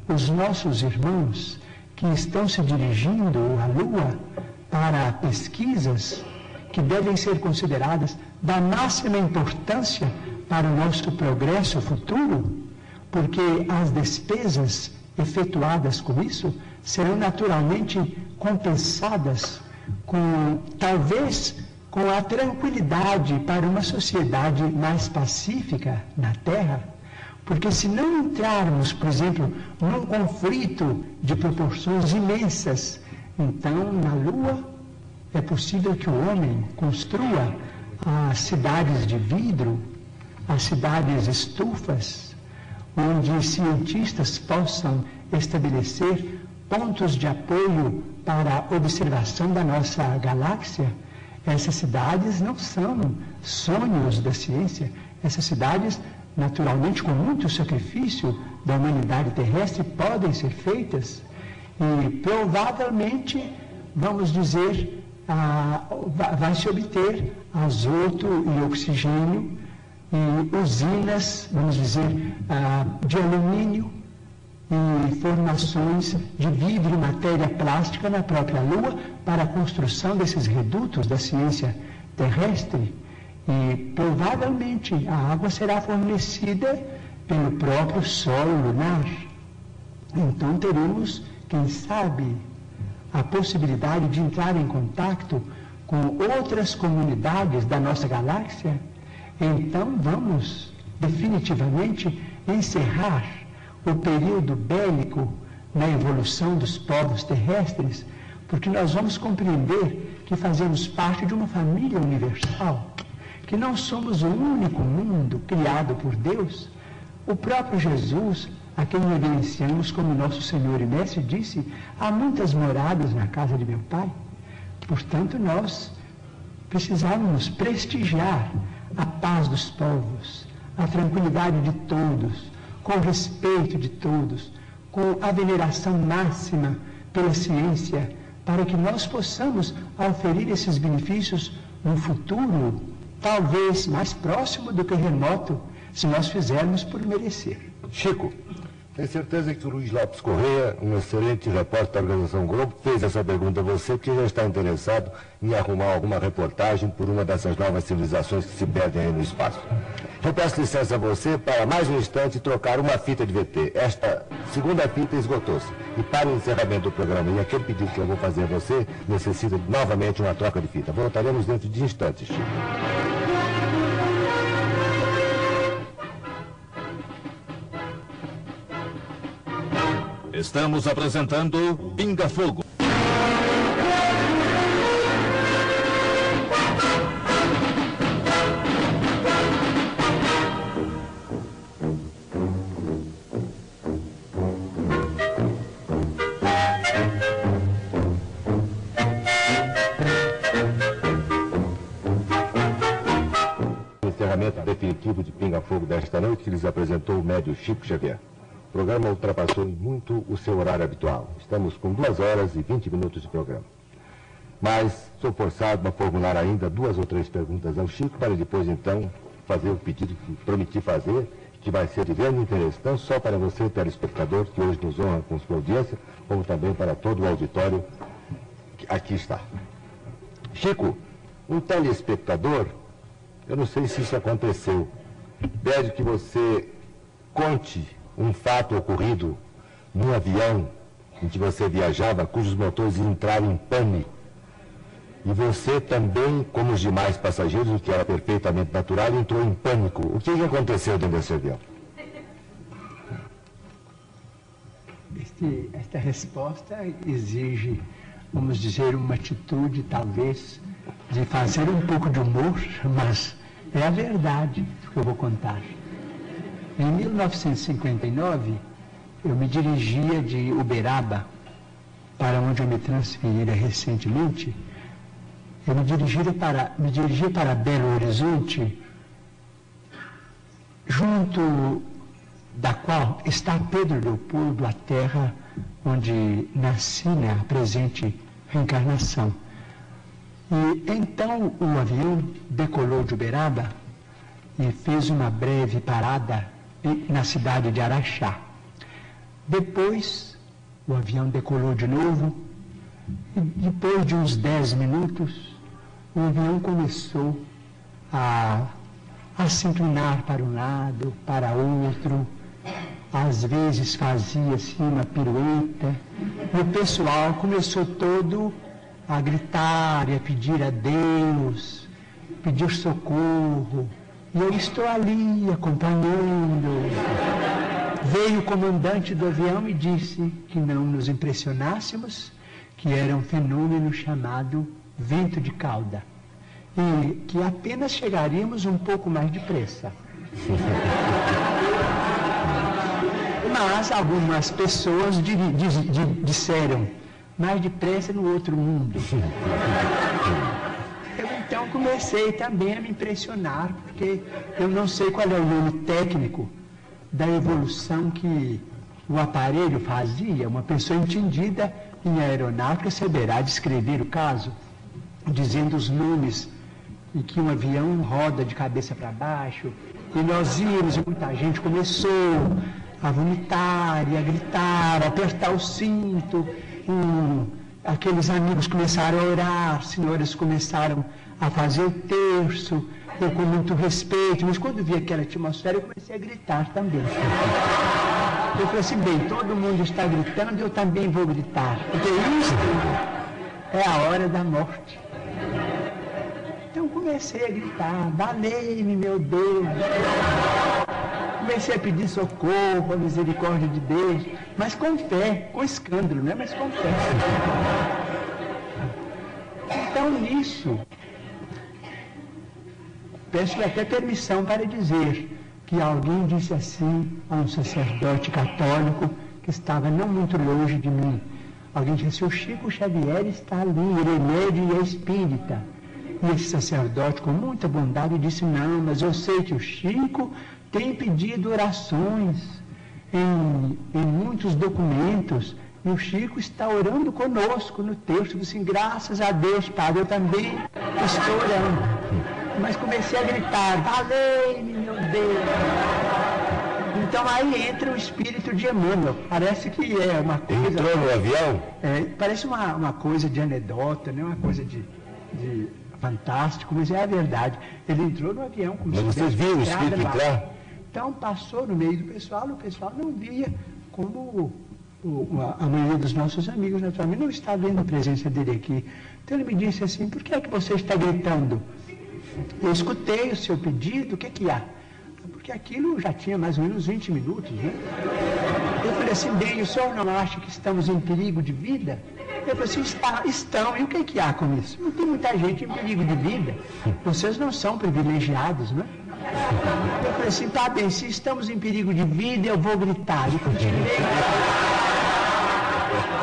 os nossos irmãos que estão se dirigindo à Lua para pesquisas que devem ser consideradas da máxima importância para o nosso progresso futuro, porque as despesas efetuadas com isso serão naturalmente compensadas com, talvez, com a tranquilidade para uma sociedade mais pacífica na Terra. Porque se não entrarmos, por exemplo, num conflito de proporções imensas, então na Lua é possível que o homem construa as cidades de vidro, as cidades estufas, onde cientistas possam estabelecer pontos de apoio para a observação da nossa galáxia. Essas cidades não são sonhos da ciência, essas cidades, naturalmente, com muito sacrifício da humanidade terrestre, podem ser feitas e provavelmente, vamos dizer, vai se obter azoto e oxigênio e usinas, vamos dizer, de alumínio e formações de vidro e matéria plástica na própria Lua para a construção desses redutos da ciência terrestre. E provavelmente a água será fornecida pelo próprio solo lunar. Então teremos, quem sabe, a possibilidade de entrar em contato com outras comunidades da nossa galáxia, então vamos definitivamente encerrar o período bélico na evolução dos povos terrestres, porque nós vamos compreender que fazemos parte de uma família universal, que não somos o único mundo criado por Deus. O próprio Jesus, a quem reverenciamos como nosso Senhor e Mestre, disse: há muitas moradas na casa de meu Pai. Portanto, nós precisamos prestigiar a paz dos povos, a tranquilidade de todos, com o respeito de todos, com a veneração máxima pela ciência, para que nós possamos oferir esses benefícios no futuro, talvez mais próximo do que remoto, se nós fizermos por merecer. Chico, tenho certeza que o Luiz Lopes Correia, um excelente repórter da Organização Globo, fez essa pergunta a você porque já está interessado em arrumar alguma reportagem por uma dessas novas civilizações que se perdem aí no espaço. Eu peço licença a você para mais um instante trocar uma fita de VT. Esta segunda fita esgotou-se. E para o encerramento do programa e aquele pedido que eu vou fazer a você, necessita novamente uma troca de fita. Voltaremos dentro de instantes, Estamos apresentando Pinga Fogo. encerramento definitivo de Pinga Fogo desta noite que lhes apresentou o médio Chico Xavier. O programa ultrapassou muito o seu horário habitual. Estamos com duas horas e 20 minutos de programa. Mas sou forçado a formular ainda duas ou três perguntas ao Chico para depois, então, fazer o pedido que prometi fazer, que vai ser de grande interesse, não só para você, telespectador, que hoje nos honra com sua audiência, como também para todo o auditório que aqui está. Chico, um telespectador, eu não sei se isso aconteceu, pede que você conte um fato ocorrido num avião em que você viajava, cujos motores entraram em pânico. E você também, como os demais passageiros, o que era perfeitamente natural, entrou em pânico. O que, que aconteceu dentro desse avião? Este, esta resposta exige, vamos dizer, uma atitude talvez de fazer um pouco de humor, mas é a verdade que eu vou contar. Em 1959, eu me dirigia de Uberaba, para onde eu me transferira recentemente, eu me dirigia para, me dirigia para Belo Horizonte, junto da qual está Pedro Leopoldo, a terra onde nasci, né, a presente reencarnação. E então o avião decolou de Uberaba e fez uma breve parada na cidade de Araxá. Depois o avião decolou de novo e depois de uns dez minutos o avião começou a, a se inclinar para um lado, para outro, às vezes fazia assim uma pirueta, e o pessoal começou todo a gritar e a pedir a Deus, pedir socorro. E eu estou ali acompanhando. Veio o comandante do avião e disse que não nos impressionássemos, que era um fenômeno chamado vento de cauda. E que apenas chegaríamos um pouco mais depressa. <laughs> Mas algumas pessoas disseram, mais depressa no outro mundo. <laughs> Comecei também a me impressionar, porque eu não sei qual é o nome técnico da evolução que o aparelho fazia. Uma pessoa entendida em aeronáutica saberá descrever o caso, dizendo os nomes em que um avião roda de cabeça para baixo, e nós íamos e muita gente começou a vomitar e a gritar, a apertar o cinto um, aqueles amigos começaram a orar, senhoras começaram a fazer o terço, eu com muito respeito, mas quando vi aquela atmosfera eu comecei a gritar também. Eu falei assim, bem, todo mundo está gritando, eu também vou gritar, porque isso é a hora da morte. Então comecei a gritar, valei-me, meu Deus. Comecei a pedir socorro, a misericórdia de Deus, mas com fé, com escândalo, né? Mas com fé. Então nisso, peço até permissão para dizer que alguém disse assim a um sacerdote católico que estava não muito longe de mim. Alguém disse, o Chico Xavier está ali, ele é e é espírita. E esse sacerdote, com muita bondade, disse, não, mas eu sei que o Chico tem pedido orações em, em muitos documentos. E o Chico está orando conosco no texto, assim, graças a Deus, Padre, eu também estou orando. Mas comecei a gritar, valei-me, meu Deus. Então aí entra o espírito de Emmanuel. Parece que é uma coisa. Entrou no avião? É, parece uma, uma coisa de anedota, né? uma coisa de, de fantástico, mas é a verdade. Ele entrou no avião. Como mas vocês viram o espírito entrar? Então passou no meio do pessoal, o pessoal não via como a, maioria dos nossos amigos, naturalmente, não está vendo a presença dele aqui. Então ele me disse assim, por que é que você está gritando? Eu escutei o seu pedido, o que, que há? Porque aquilo já tinha mais ou menos 20 minutos, né? Eu falei assim, bem, o senhor não acha que estamos em perigo de vida? Eu falei assim, está, estão, e o que, que há com isso? Não tem muita gente em perigo de vida. Vocês não são privilegiados, né? Eu falei assim, tá bem, se estamos em perigo de vida, eu vou gritar. E continuei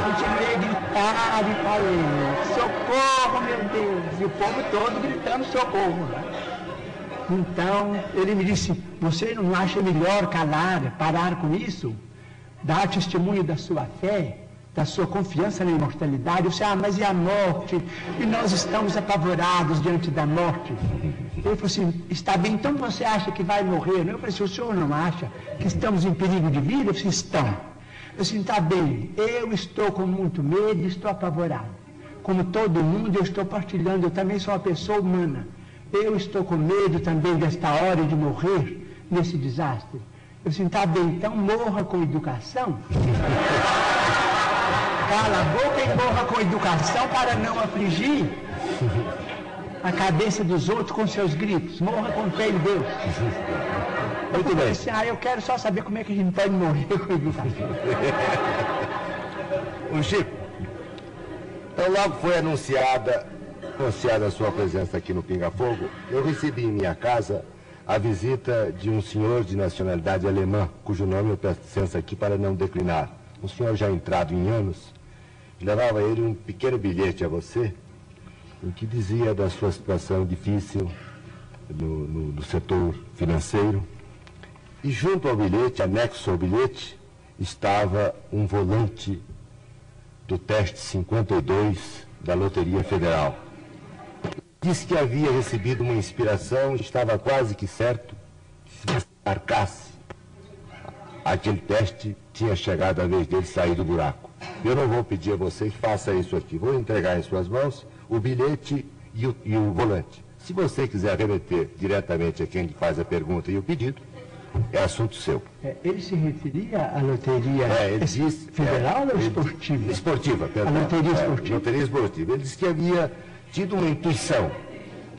Continuei a gritar e falei, socorro, meu Deus. E o povo todo gritando socorro. Então, ele me disse, você não acha melhor calar, parar com isso? Dar testemunho da sua fé? da sua confiança na imortalidade. Você, ah, mas e a morte? E nós estamos apavorados diante da morte. Ele falou assim, está bem, então você acha que vai morrer? Eu falei assim, o senhor não acha que estamos em perigo de vida? Eu disse, estão. Eu disse, está bem, eu estou com muito medo estou apavorado. Como todo mundo, eu estou partilhando, eu também sou uma pessoa humana. Eu estou com medo também desta hora de morrer nesse desastre. Eu disse, está bem, então morra com educação. <laughs> Cala a boca e morra com educação para não afligir a cabeça dos outros com seus gritos. Morra com fé em Deus. Muito bem. Disse, ah, eu quero só saber como é que a gente pode morrer com educação. <laughs> o Chico, então logo foi anunciada, anunciada a sua presença aqui no Pinga Fogo, eu recebi em minha casa a visita de um senhor de nacionalidade alemã, cujo nome eu peço licença aqui para não declinar. Um senhor já entrado em anos, levava ele um pequeno bilhete a você, em que dizia da sua situação difícil no, no, no setor financeiro. E junto ao bilhete, anexo ao bilhete, estava um volante do teste 52 da Loteria Federal. Disse que havia recebido uma inspiração, estava quase que certo que se marcasse aquele teste, tinha chegado a vez dele sair do buraco. Eu não vou pedir a você que faça isso aqui. Vou entregar em suas mãos o bilhete e o, e o volante. Se você quiser remeter diretamente a quem lhe faz a pergunta e o pedido, é assunto seu. É, ele se referia à loteria é, disse, federal é, ou esportiva? Esportiva, perdão. A loteria é, esportiva. Loteria esportiva. Ele disse que havia tido uma intuição.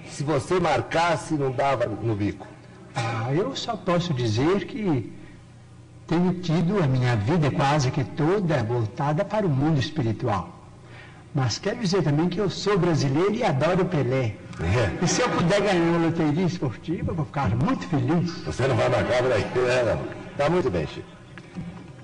Se você marcasse, não dava no bico. Ah, eu só posso dizer que tenho tido a minha vida quase que toda voltada para o mundo espiritual. Mas quero dizer também que eu sou brasileiro e adoro Pelé. É. E se eu puder ganhar uma loteria esportiva, eu vou ficar muito feliz. Você não vai por aí, né? Tá muito bem, Chico.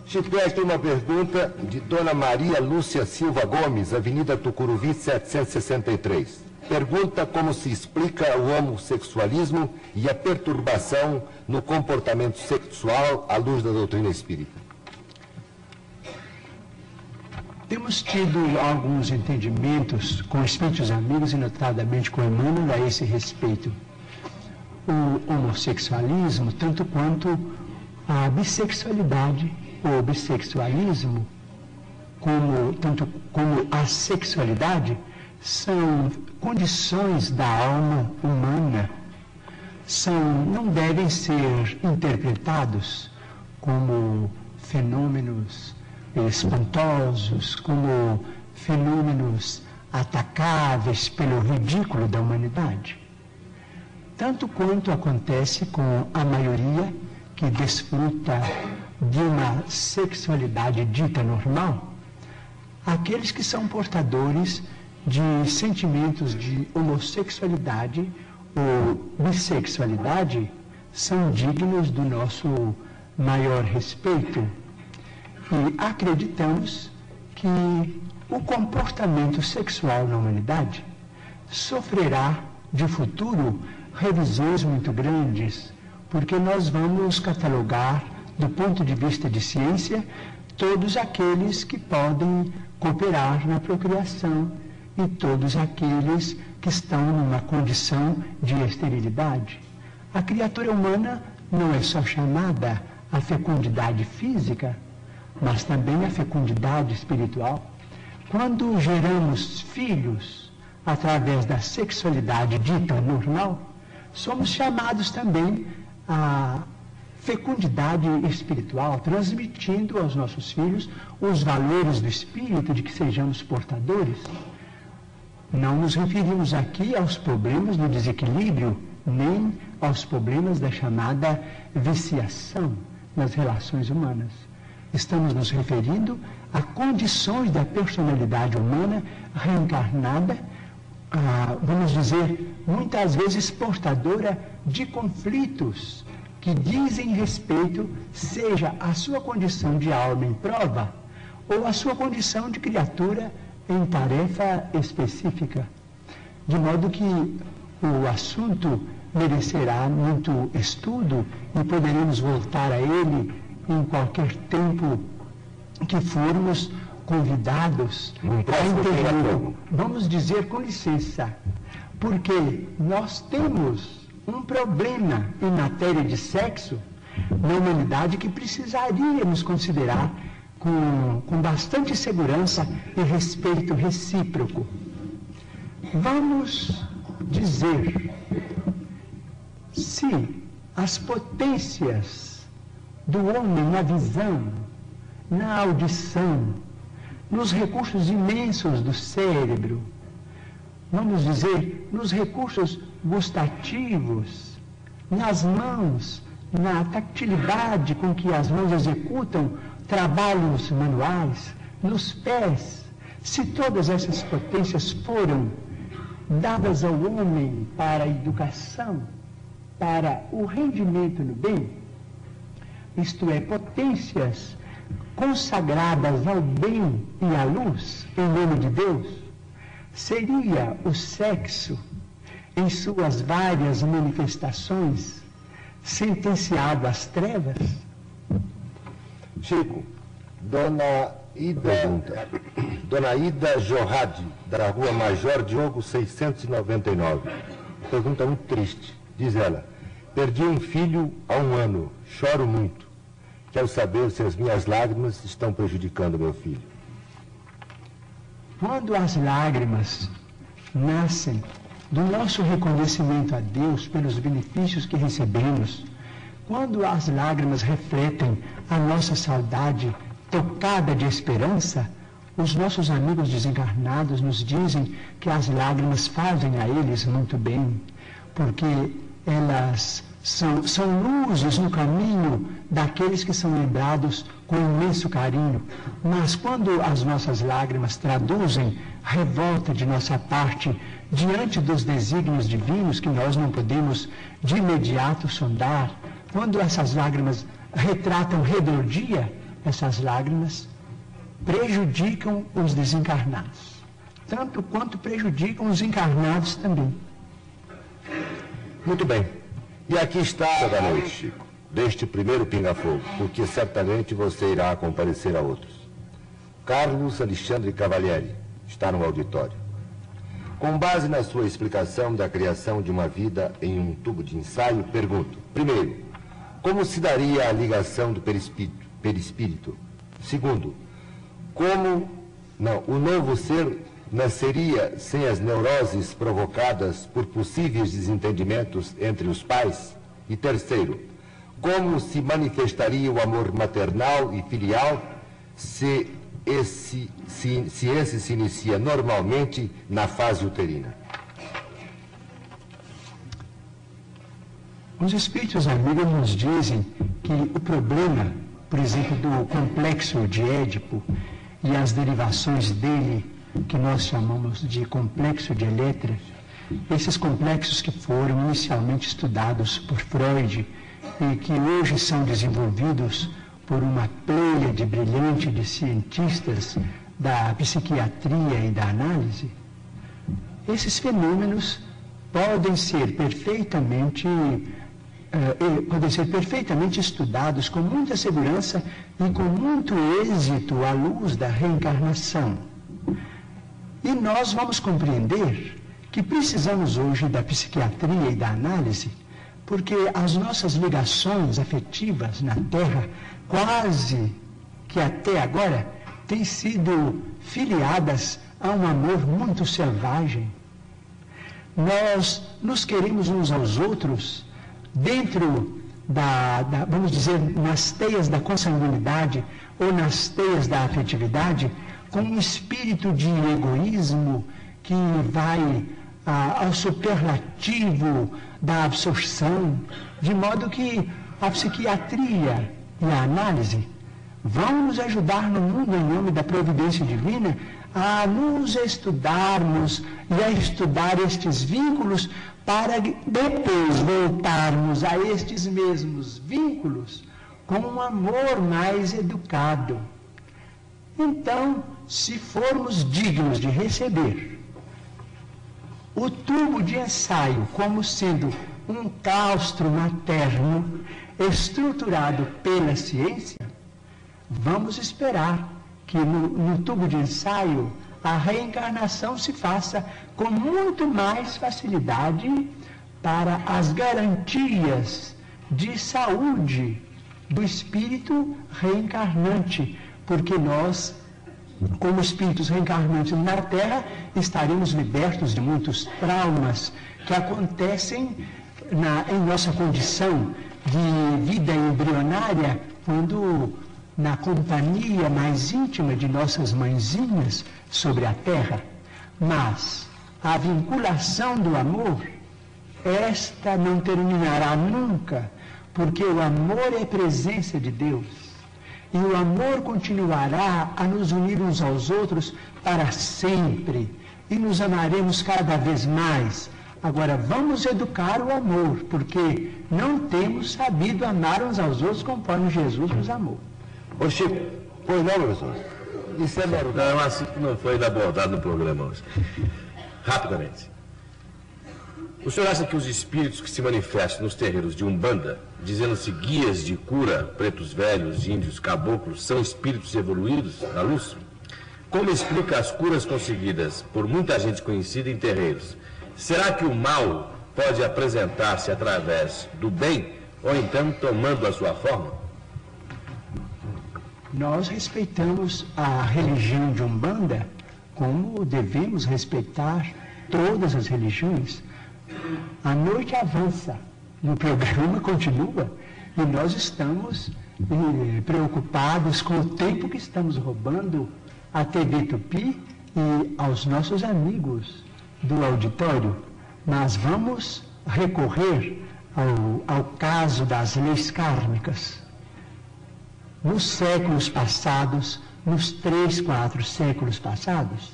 Chico, tem uma pergunta de Dona Maria Lúcia Silva Gomes, Avenida Tucuruvi, 763. Pergunta como se explica o homossexualismo e a perturbação no comportamento sexual à luz da doutrina espírita. Temos tido alguns entendimentos com espíritos amigos e notadamente com Emmanuel a esse respeito. O homossexualismo, tanto quanto a bissexualidade, o bissexualismo, como, tanto como a sexualidade, são condições da alma humana, são, não devem ser interpretados como fenômenos espantosos, como fenômenos atacáveis pelo ridículo da humanidade. Tanto quanto acontece com a maioria que desfruta de uma sexualidade dita normal, aqueles que são portadores de sentimentos de homossexualidade ou bissexualidade são dignos do nosso maior respeito. E acreditamos que o comportamento sexual na humanidade sofrerá de futuro revisões muito grandes, porque nós vamos catalogar, do ponto de vista de ciência, todos aqueles que podem cooperar na procriação e todos aqueles que estão numa condição de esterilidade. A criatura humana não é só chamada à fecundidade física, mas também à fecundidade espiritual. Quando geramos filhos através da sexualidade dita normal, somos chamados também à fecundidade espiritual, transmitindo aos nossos filhos os valores do espírito de que sejamos portadores. Não nos referimos aqui aos problemas do desequilíbrio, nem aos problemas da chamada viciação nas relações humanas. Estamos nos referindo a condições da personalidade humana reencarnada, vamos dizer, muitas vezes portadora de conflitos que dizem respeito, seja a sua condição de alma em prova, ou a sua condição de criatura em tarefa específica, de modo que o assunto merecerá muito estudo e poderemos voltar a ele em qualquer tempo que formos convidados a intervir. Vamos dizer com licença, porque nós temos um problema em matéria de sexo na humanidade que precisaríamos considerar com, com bastante segurança e respeito recíproco. Vamos dizer se as potências do homem na visão, na audição, nos recursos imensos do cérebro, vamos dizer, nos recursos gustativos, nas mãos, na tactilidade com que as mãos executam trabalhos manuais, nos pés, se todas essas potências foram dadas ao homem para a educação, para o rendimento no bem, isto é, potências consagradas ao bem e à luz, em nome de Deus, seria o sexo, em suas várias manifestações, sentenciado às trevas? Chico, Dona Ida. Dona Ida Jorrade, da Rua Major Diogo 699. Pergunta muito triste. Diz ela, perdi um filho há um ano, choro muito. Quero saber se as minhas lágrimas estão prejudicando meu filho. Quando as lágrimas nascem do nosso reconhecimento a Deus pelos benefícios que recebemos, quando as lágrimas refletem a nossa saudade tocada de esperança, os nossos amigos desencarnados nos dizem que as lágrimas fazem a eles muito bem, porque elas são, são luzes no caminho daqueles que são lembrados com imenso carinho. Mas quando as nossas lágrimas traduzem revolta de nossa parte diante dos desígnios divinos que nós não podemos de imediato sondar, quando essas lágrimas retratam rebeldia, essas lágrimas prejudicam os desencarnados, tanto quanto prejudicam os encarnados também. Muito bem. E aqui está da noite, Chico, deste primeiro pinga-fogo, porque certamente você irá comparecer a outros. Carlos Alexandre Cavalieri está no auditório. Com base na sua explicação da criação de uma vida em um tubo de ensaio, pergunto: primeiro, como se daria a ligação do perispírito? perispírito? Segundo, como não, o novo ser nasceria sem as neuroses provocadas por possíveis desentendimentos entre os pais? E terceiro, como se manifestaria o amor maternal e filial se esse se, se esse se inicia normalmente na fase uterina? Os espíritos amigos nos dizem que o problema, por exemplo, do complexo de Édipo e as derivações dele que nós chamamos de complexo de Eletra, esses complexos que foram inicialmente estudados por Freud e que hoje são desenvolvidos por uma de brilhante de cientistas da psiquiatria e da análise, esses fenômenos podem ser perfeitamente uh, podem ser perfeitamente estudados com muita segurança e com muito êxito à luz da reencarnação. E nós vamos compreender que precisamos hoje da psiquiatria e da análise, porque as nossas ligações afetivas na Terra, quase que até agora, têm sido filiadas a um amor muito selvagem. Nós nos queremos uns aos outros dentro da, da vamos dizer, nas teias da consanguinidade ou nas teias da afetividade, com um espírito de egoísmo que vai ah, ao superlativo da absorção, de modo que a psiquiatria e a análise vão nos ajudar no mundo em nome da providência divina a nos estudarmos e a estudar estes vínculos para depois voltarmos a estes mesmos vínculos com um amor mais educado. Então, se formos dignos de receber o tubo de ensaio como sendo um claustro materno estruturado pela ciência, vamos esperar que no, no tubo de ensaio a reencarnação se faça com muito mais facilidade para as garantias de saúde do espírito reencarnante, porque nós, como espíritos reencarnantes na Terra, estaremos libertos de muitos traumas que acontecem na, em nossa condição de vida embrionária, quando na companhia mais íntima de nossas mãezinhas sobre a terra. Mas a vinculação do amor, esta não terminará nunca, porque o amor é presença de Deus. E o amor continuará a nos unir uns aos outros para sempre. E nos amaremos cada vez mais Agora, vamos educar o amor, porque não temos sabido amar uns aos outros conforme Jesus nos amou. Ô Chico, pois não, professor? Isso é normal. Não, é um assunto que não foi abordado no programa hoje. Rapidamente. O senhor acha que os espíritos que se manifestam nos terreiros de Umbanda, dizendo-se guias de cura, pretos velhos, índios, caboclos, são espíritos evoluídos na luz? Como explica as curas conseguidas por muita gente conhecida em terreiros, Será que o mal pode apresentar-se através do bem ou então tomando a sua forma? Nós respeitamos a religião de Umbanda como devemos respeitar todas as religiões. A noite avança e o programa continua e nós estamos eh, preocupados com o tempo que estamos roubando à TV Tupi e aos nossos amigos do auditório, mas vamos recorrer ao, ao caso das leis kármicas. Nos séculos passados, nos três, quatro séculos passados,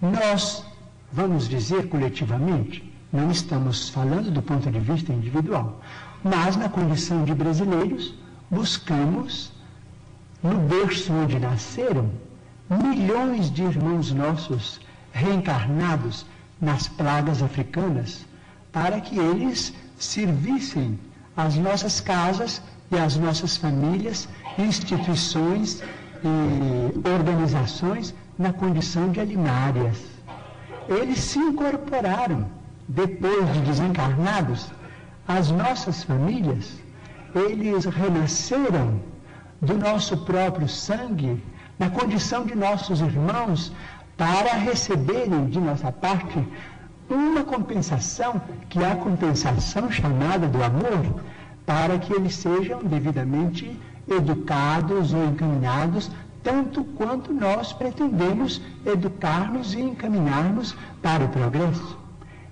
nós, vamos dizer coletivamente, não estamos falando do ponto de vista individual, mas na condição de brasileiros, buscamos, no berço onde nasceram, milhões de irmãos nossos reencarnados nas plagas africanas, para que eles servissem as nossas casas e as nossas famílias, instituições e organizações na condição de animárias. Eles se incorporaram, depois de desencarnados, às nossas famílias, eles renasceram do nosso próprio sangue, na condição de nossos irmãos, para receberem de nossa parte uma compensação, que é a compensação chamada do amor, para que eles sejam devidamente educados ou encaminhados, tanto quanto nós pretendemos educar-nos e encaminhar-nos para o progresso.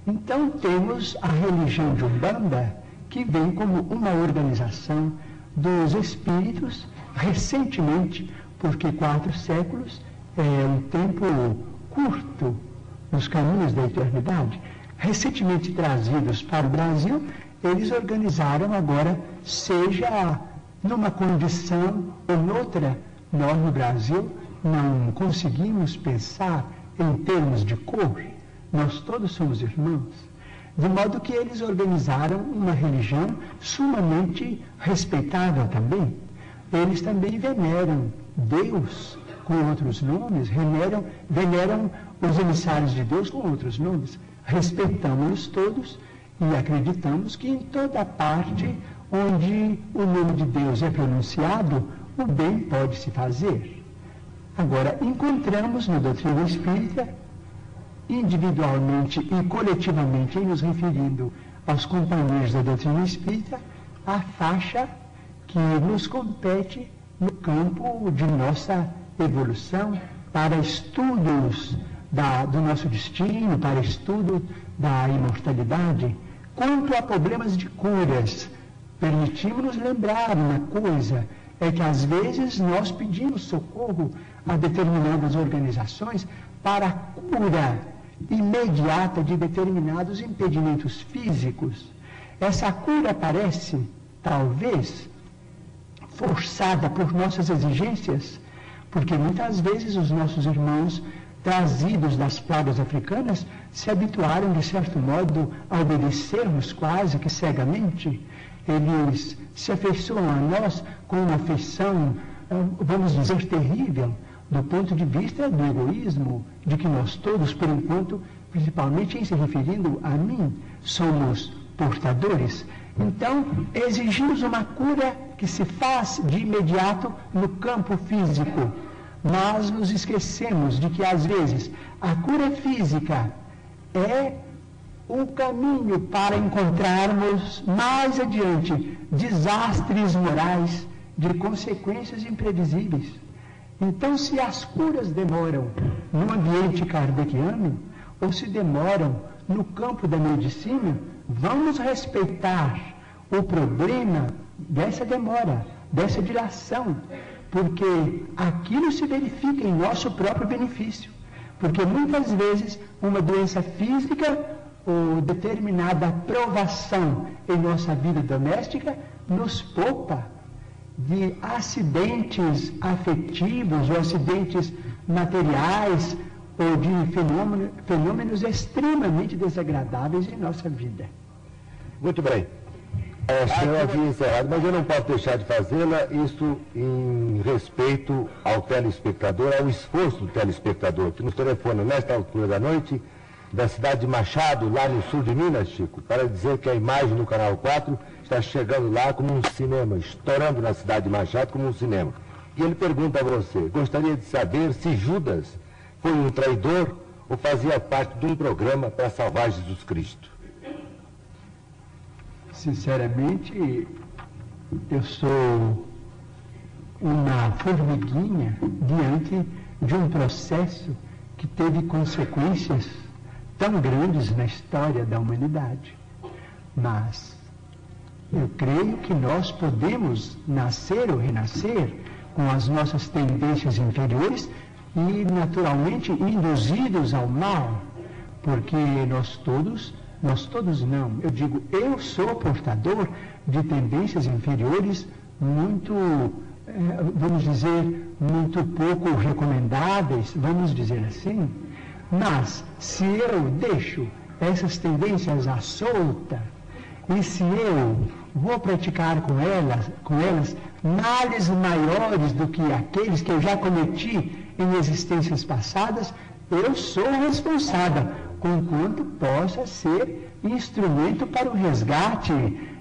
Então temos a religião de Umbanda, que vem como uma organização dos espíritos, recentemente, porque quatro séculos é, um tempo curto nos caminhos da eternidade, recentemente trazidos para o Brasil, eles organizaram agora, seja numa condição ou noutra, nós no Brasil não conseguimos pensar em termos de cor, nós todos somos irmãos. De modo que eles organizaram uma religião sumamente respeitável também. Eles também veneram Deus com outros nomes, veneram, veneram os emissários de Deus com outros nomes. Respeitamos-los todos e acreditamos que em toda parte onde o nome de Deus é pronunciado, o bem pode se fazer. Agora, encontramos na doutrina espírita, individualmente e coletivamente, nos referindo aos companheiros da doutrina espírita, a faixa que nos compete no campo de nossa evolução, para estudos da, do nosso destino, para estudo da imortalidade, quanto a problemas de curas. Permitimos-nos lembrar uma coisa, é que às vezes nós pedimos socorro a determinadas organizações para a cura imediata de determinados impedimentos físicos. Essa cura parece, talvez, forçada por nossas exigências, porque muitas vezes os nossos irmãos trazidos das pragas africanas se habituaram, de certo modo, a obedecermos quase que cegamente. Eles se afeiçoam a nós com uma afeição, ah, vamos dizer, terrível. Do ponto de vista do egoísmo, de que nós todos, por enquanto, principalmente em se referindo a mim, somos portadores. Então, exigimos uma cura que se faz de imediato no campo físico. Mas nos esquecemos de que, às vezes, a cura física é um caminho para encontrarmos mais adiante desastres morais de consequências imprevisíveis. Então, se as curas demoram no ambiente kardeciano, ou se demoram no campo da medicina, vamos respeitar o problema dessa demora, dessa dilação, porque aquilo se verifica em nosso próprio benefício. Porque muitas vezes uma doença física ou determinada provação em nossa vida doméstica nos poupa de acidentes afetivos ou acidentes materiais ou de fenômeno, fenômenos extremamente desagradáveis em nossa vida. Muito bem. É, senhor aqui encerrado, mas eu não posso deixar de fazê-la, isso em respeito ao telespectador, ao esforço do telespectador, que nos telefona nesta altura da noite, da cidade de Machado, lá no sul de Minas, Chico, para dizer que a imagem do Canal 4 está chegando lá como um cinema, estourando na cidade de Machado como um cinema. E ele pergunta a você, gostaria de saber se Judas foi um traidor ou fazia parte de um programa para salvar Jesus Cristo? Sinceramente, eu sou uma formiguinha diante de um processo que teve consequências tão grandes na história da humanidade. Mas eu creio que nós podemos nascer ou renascer com as nossas tendências inferiores e naturalmente induzidos ao mal, porque nós todos, nós todos não, eu digo, eu sou portador de tendências inferiores muito, eh, vamos dizer, muito pouco recomendáveis, vamos dizer assim, mas se eu deixo essas tendências à solta, e se eu vou praticar com elas, com elas males maiores do que aqueles que eu já cometi em existências passadas, eu sou responsável, conquanto possa ser instrumento para o resgate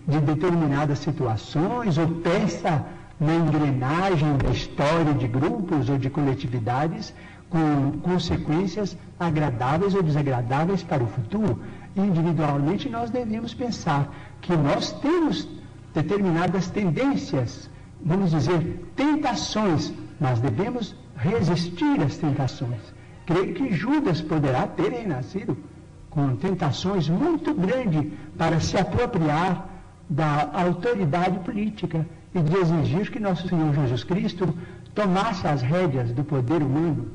de determinadas situações ou peça na engrenagem da história de grupos ou de coletividades com consequências agradáveis ou desagradáveis para o futuro. Individualmente, nós devemos pensar que nós temos determinadas tendências, vamos dizer, tentações, mas devemos resistir às tentações. Creio que Judas poderá ter renascido com tentações muito grandes para se apropriar da autoridade política e de exigir que nosso Senhor Jesus Cristo tomasse as rédeas do poder humano.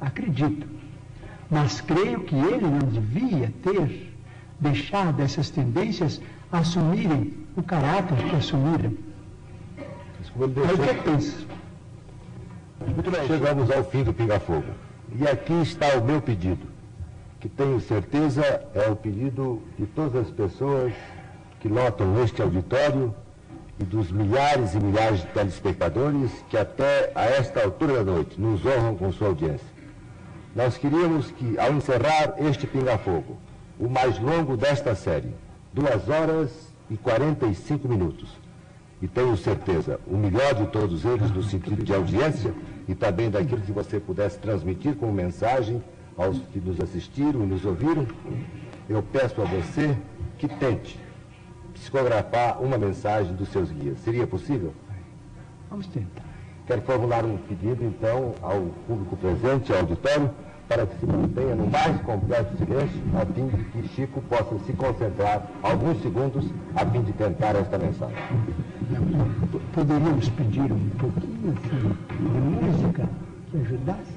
Acredito. Mas creio que ele não devia ter deixado essas tendências assumirem o caráter que assumiram. É o que eu penso. Muito bem, chegamos ao fim do Pinga Fogo. E aqui está o meu pedido, que tenho certeza é o pedido de todas as pessoas que lotam este auditório e dos milhares e milhares de telespectadores que até a esta altura da noite nos honram com sua audiência. Nós queríamos que, ao encerrar este Pinga Fogo, o mais longo desta série, duas horas e 45 minutos, e tenho certeza, o melhor de todos eles no sentido de audiência e também daquilo que você pudesse transmitir como mensagem aos que nos assistiram e nos ouviram, eu peço a você que tente psicografar uma mensagem dos seus guias. Seria possível? Vamos tentar. Quero formular um pedido, então, ao público presente, ao auditório, para que se mantenha no mais completo silêncio, a fim de que Chico possa se concentrar alguns segundos a fim de tentar esta mensagem. Poderíamos pedir um pouquinho assim, de música que ajudasse?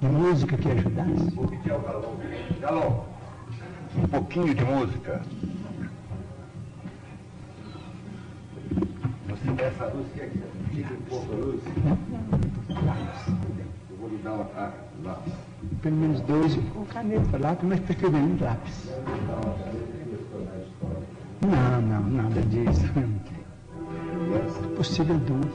De música que ajudasse? Vou pedir ao Galão. Galão, um pouquinho de música. Você quer essa luz que é que um pouco a luz? Eu vou lhe dar uma. Pelo menos dois, com caneta, lápis, mas preferimos lápis. Não, não, nada disso. Possível duas.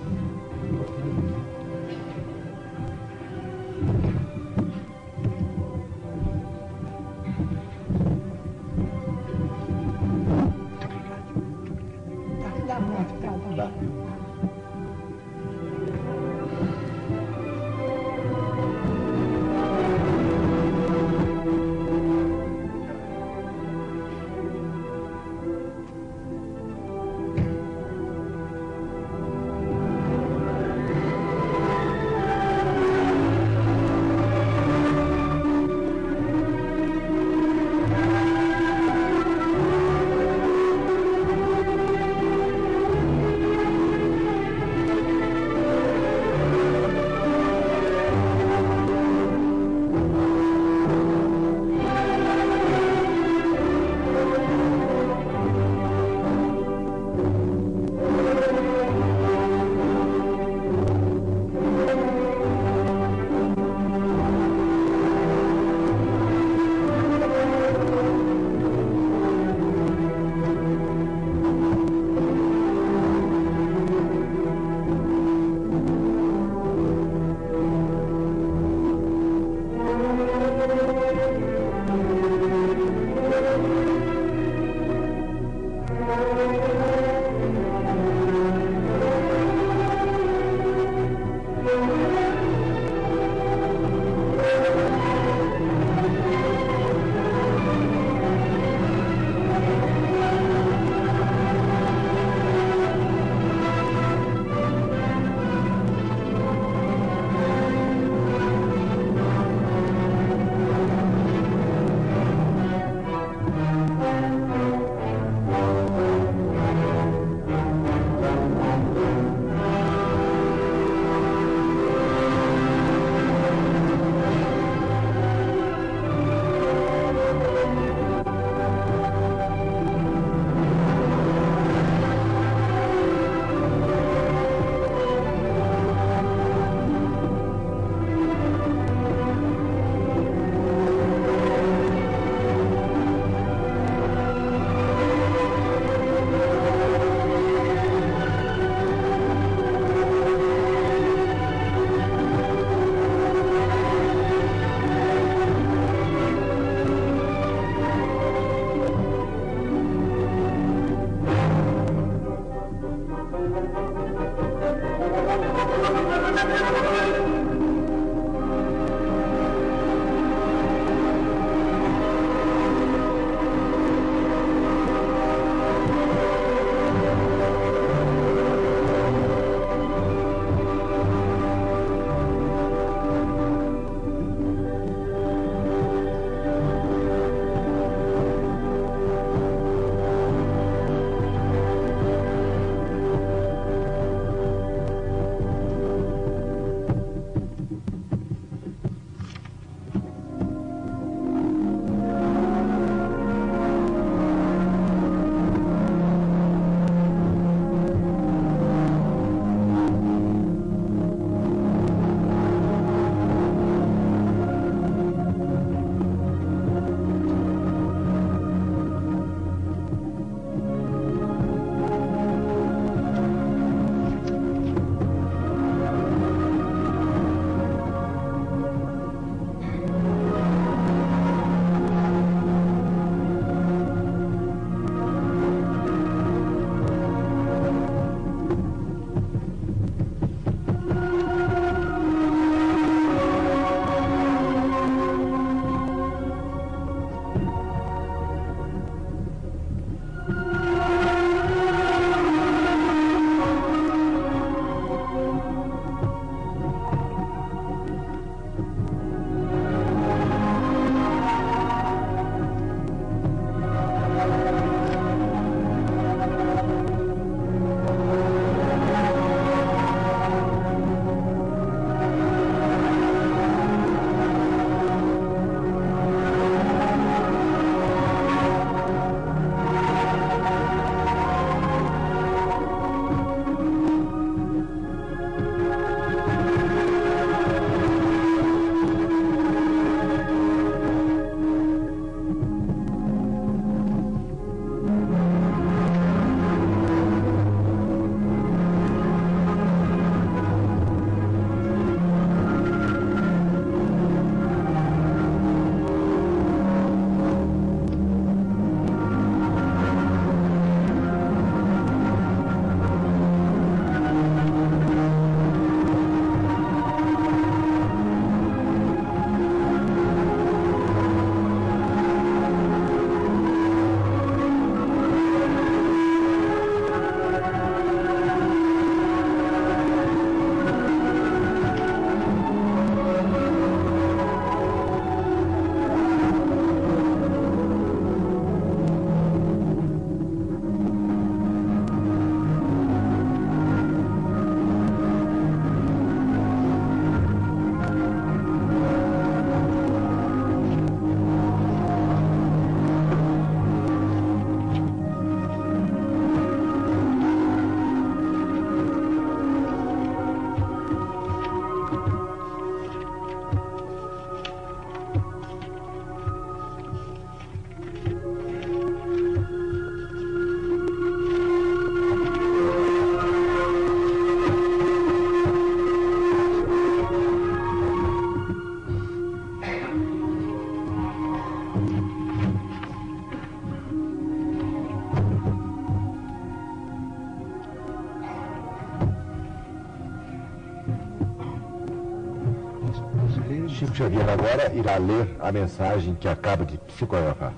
Xavier agora irá ler a mensagem que acaba de psicografar.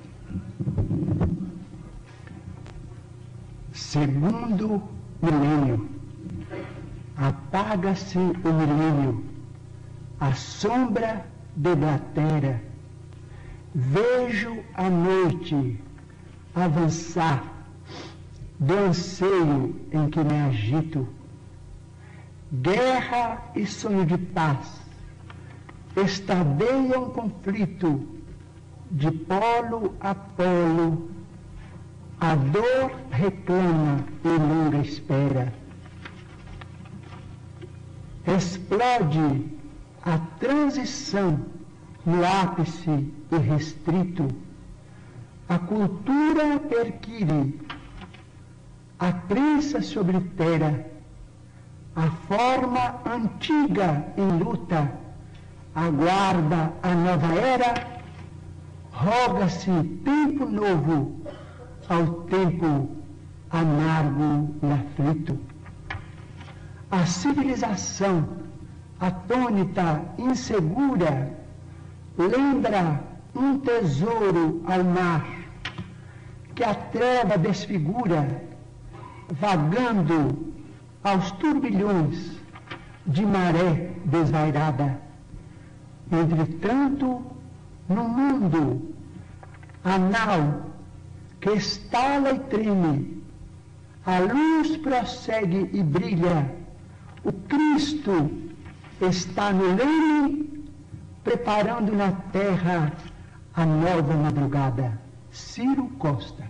Segundo milênio, apaga-se o milênio, a sombra deblatera. Vejo a noite avançar do anseio em que me agito. Guerra e sonho de paz estadeiam conflito de polo a polo. A dor reclama e longa espera. Explode a transição no ápice irrestrito. A cultura perquire, a crença se oblitera, a forma antiga em luta aguarda a nova era, roga-se tempo novo ao tempo amargo e aflito. A civilização atônita, insegura, lembra um tesouro ao mar que a treva desfigura, vagando aos turbilhões de maré desvairada. Entretanto, no mundo anal que estala e treme, a luz prossegue e brilha, o Cristo está no leme, preparando na terra a nova madrugada. Ciro Costa.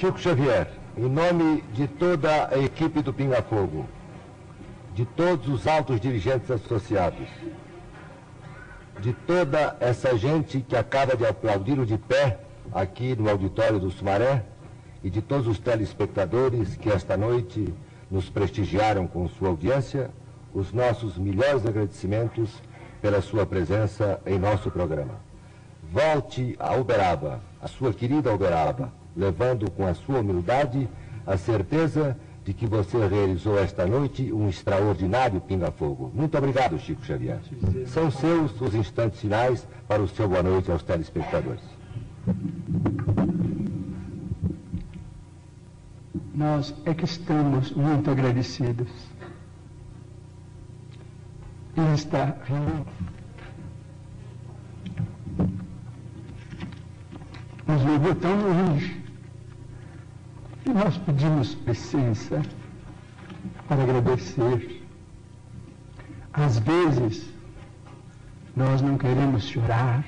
Chico Xavier, em nome de toda a equipe do Pinga Fogo, de todos os altos dirigentes associados, de toda essa gente que acaba de aplaudir de pé aqui no auditório do Sumaré e de todos os telespectadores que esta noite nos prestigiaram com sua audiência, os nossos melhores agradecimentos pela sua presença em nosso programa. Volte a Uberaba, a sua querida Uberaba, levando com a sua humildade a certeza de que você realizou esta noite um extraordinário pinga-fogo. Muito obrigado, Chico Xavier. São seus os instantes finais para o seu boa noite aos telespectadores. Nós é que estamos muito agradecidos. Esta reunião nos levou tão longe e nós pedimos licença para agradecer. Às vezes, nós não queremos chorar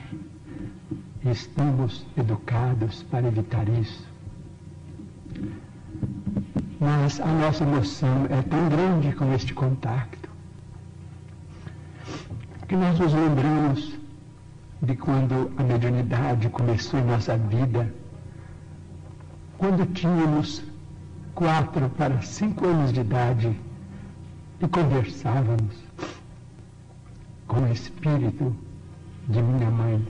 e estamos educados para evitar isso. Mas a nossa emoção é tão grande com este contato que nós nos lembramos de quando a mediunidade começou em nossa vida quando tínhamos quatro para cinco anos de idade e conversávamos com o espírito de minha mãe.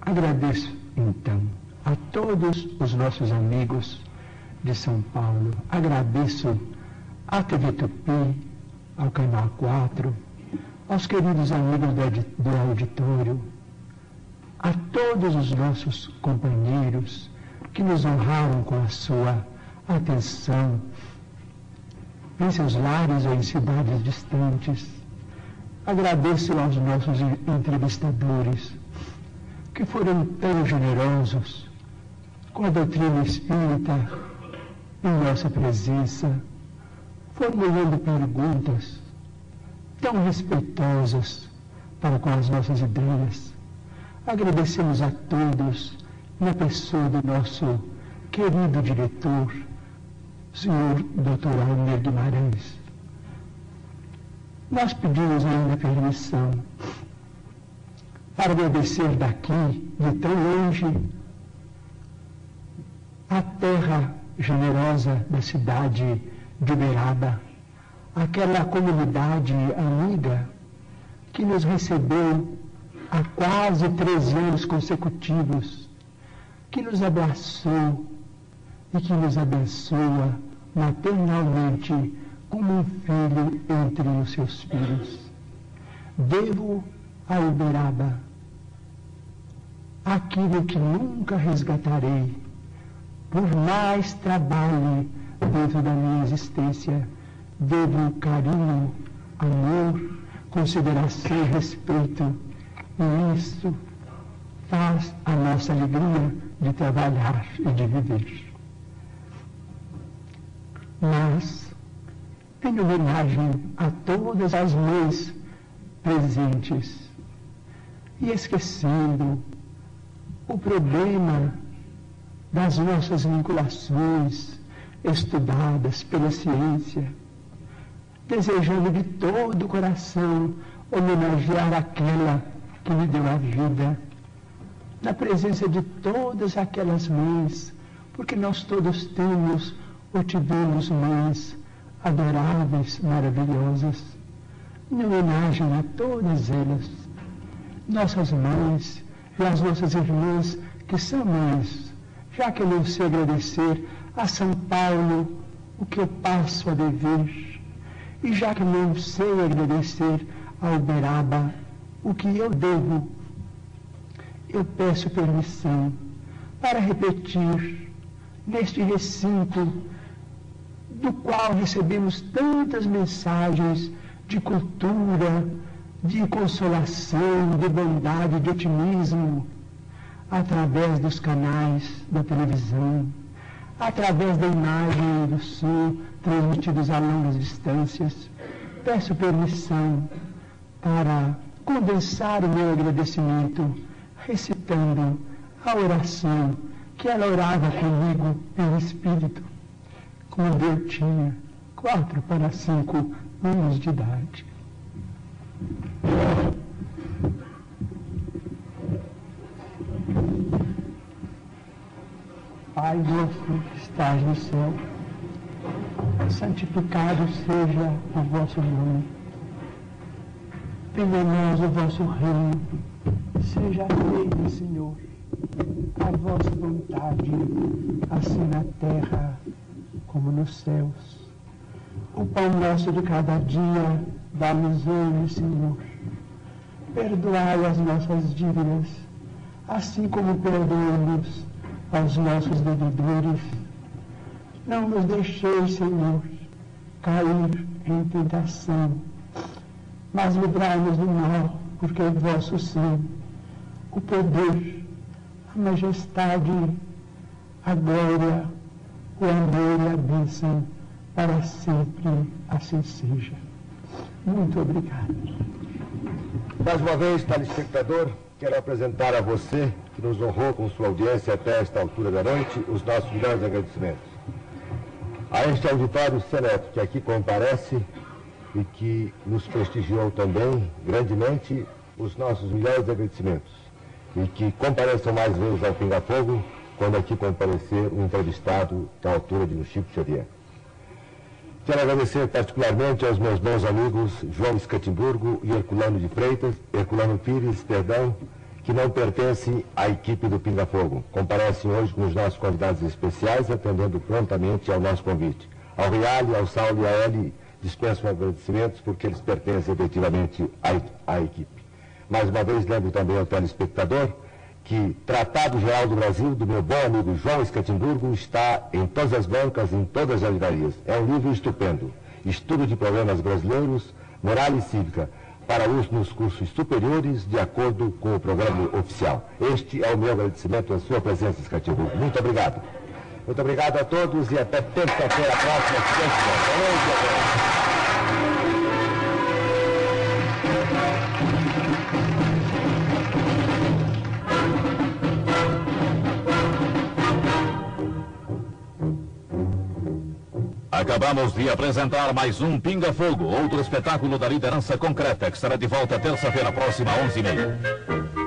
Agradeço então a todos os nossos amigos de São Paulo. Agradeço à TV Tupi, ao Canal 4, aos queridos amigos do auditório, a todos os nossos companheiros que nos honraram com a sua atenção em seus lares ou em cidades distantes. Agradeço aos nossos entrevistadores que foram tão generosos com a doutrina espírita em nossa presença, formulando perguntas tão respeitosas para com as nossas ideias. Agradecemos a todos, na pessoa do nosso querido diretor, senhor Dr. Almir Guimarães. Nós pedimos ainda permissão para agradecer daqui, de tão longe, a terra generosa da cidade de Uberaba, aquela comunidade amiga que nos recebeu há quase 13 anos consecutivos, que nos abraçou e que nos abençoa maternalmente como um filho entre os seus filhos. Devo a Uberaba aquilo que nunca resgatarei, por mais trabalho dentro da minha existência. Devo carinho, amor, consideração e respeito. E isso faz a nossa alegria de trabalhar e de viver. Mas, em homenagem a todas as mães presentes, e esquecendo o problema das nossas vinculações estudadas pela ciência, desejando de todo o coração homenagear aquela que me deu a vida, na presença de todas aquelas mães, porque nós todos temos ou tivemos mães adoráveis, maravilhosas, em homenagem a todas elas, nossas mães e as nossas irmãs que são mães, já que não sei agradecer a São Paulo o que eu passo a dever, e já que não sei agradecer a Uberaba o que eu devo, eu peço permissão para repetir neste recinto do qual recebemos tantas mensagens de cultura, de consolação, de bondade, de otimismo, através dos canais da televisão, através da imagem do som transmitidos a longas distâncias. Peço permissão para condensar o meu agradecimento recitando a oração que ela orava comigo em espírito quando eu tinha quatro para cinco anos de idade. Pai nosso que estás no céu, santificado seja o vosso nome. A nós o vosso reino, seja feito, Senhor, a vossa vontade, assim na terra como nos céus. O pão nosso de cada dia, dá-nos hoje, Senhor. Perdoai as nossas dívidas, assim como perdoamos aos nossos devedores. Não nos deixeis, Senhor, cair em tentação, mas livrai-nos do mal, porque é vosso sim o poder, a majestade, a glória, o amor e a bênção para sempre assim seja. Muito obrigado. Mais uma vez, telespectador, quero apresentar a você, que nos honrou com sua audiência até esta altura da noite, os nossos melhores agradecimentos. A este auditório seleto que aqui comparece e que nos prestigiou também grandemente, os nossos melhores agradecimentos. E que compareçam mais vezes ao Pinga Fogo quando aqui comparecer um entrevistado da altura de Chico Xavier. Quero agradecer particularmente aos meus bons amigos João Escatimburgo e Herculano de Freitas, Herculano Pires, perdão, que não pertencem à equipe do Pinga Fogo. Comparecem hoje com os nossos convidados especiais, atendendo prontamente ao nosso convite. Ao Riale, ao Saulo e a Eli, dispenso agradecimentos porque eles pertencem efetivamente à, à equipe. Mais uma vez, lembro também ao telespectador que Tratado Geral do Brasil, do meu bom amigo João Escatimburgo, está em todas as bancas, em todas as livrarias. É um livro estupendo. Estudo de problemas brasileiros, moral e cívica, para uso nos cursos superiores, de acordo com o programa oficial. Este é o meu agradecimento à sua presença, Escatimburgo. Muito obrigado. Muito obrigado a todos e até terça-feira próxima. Acabamos de apresentar mais um Pinga Fogo, outro espetáculo da liderança concreta, que estará de volta terça-feira próxima, 11h30.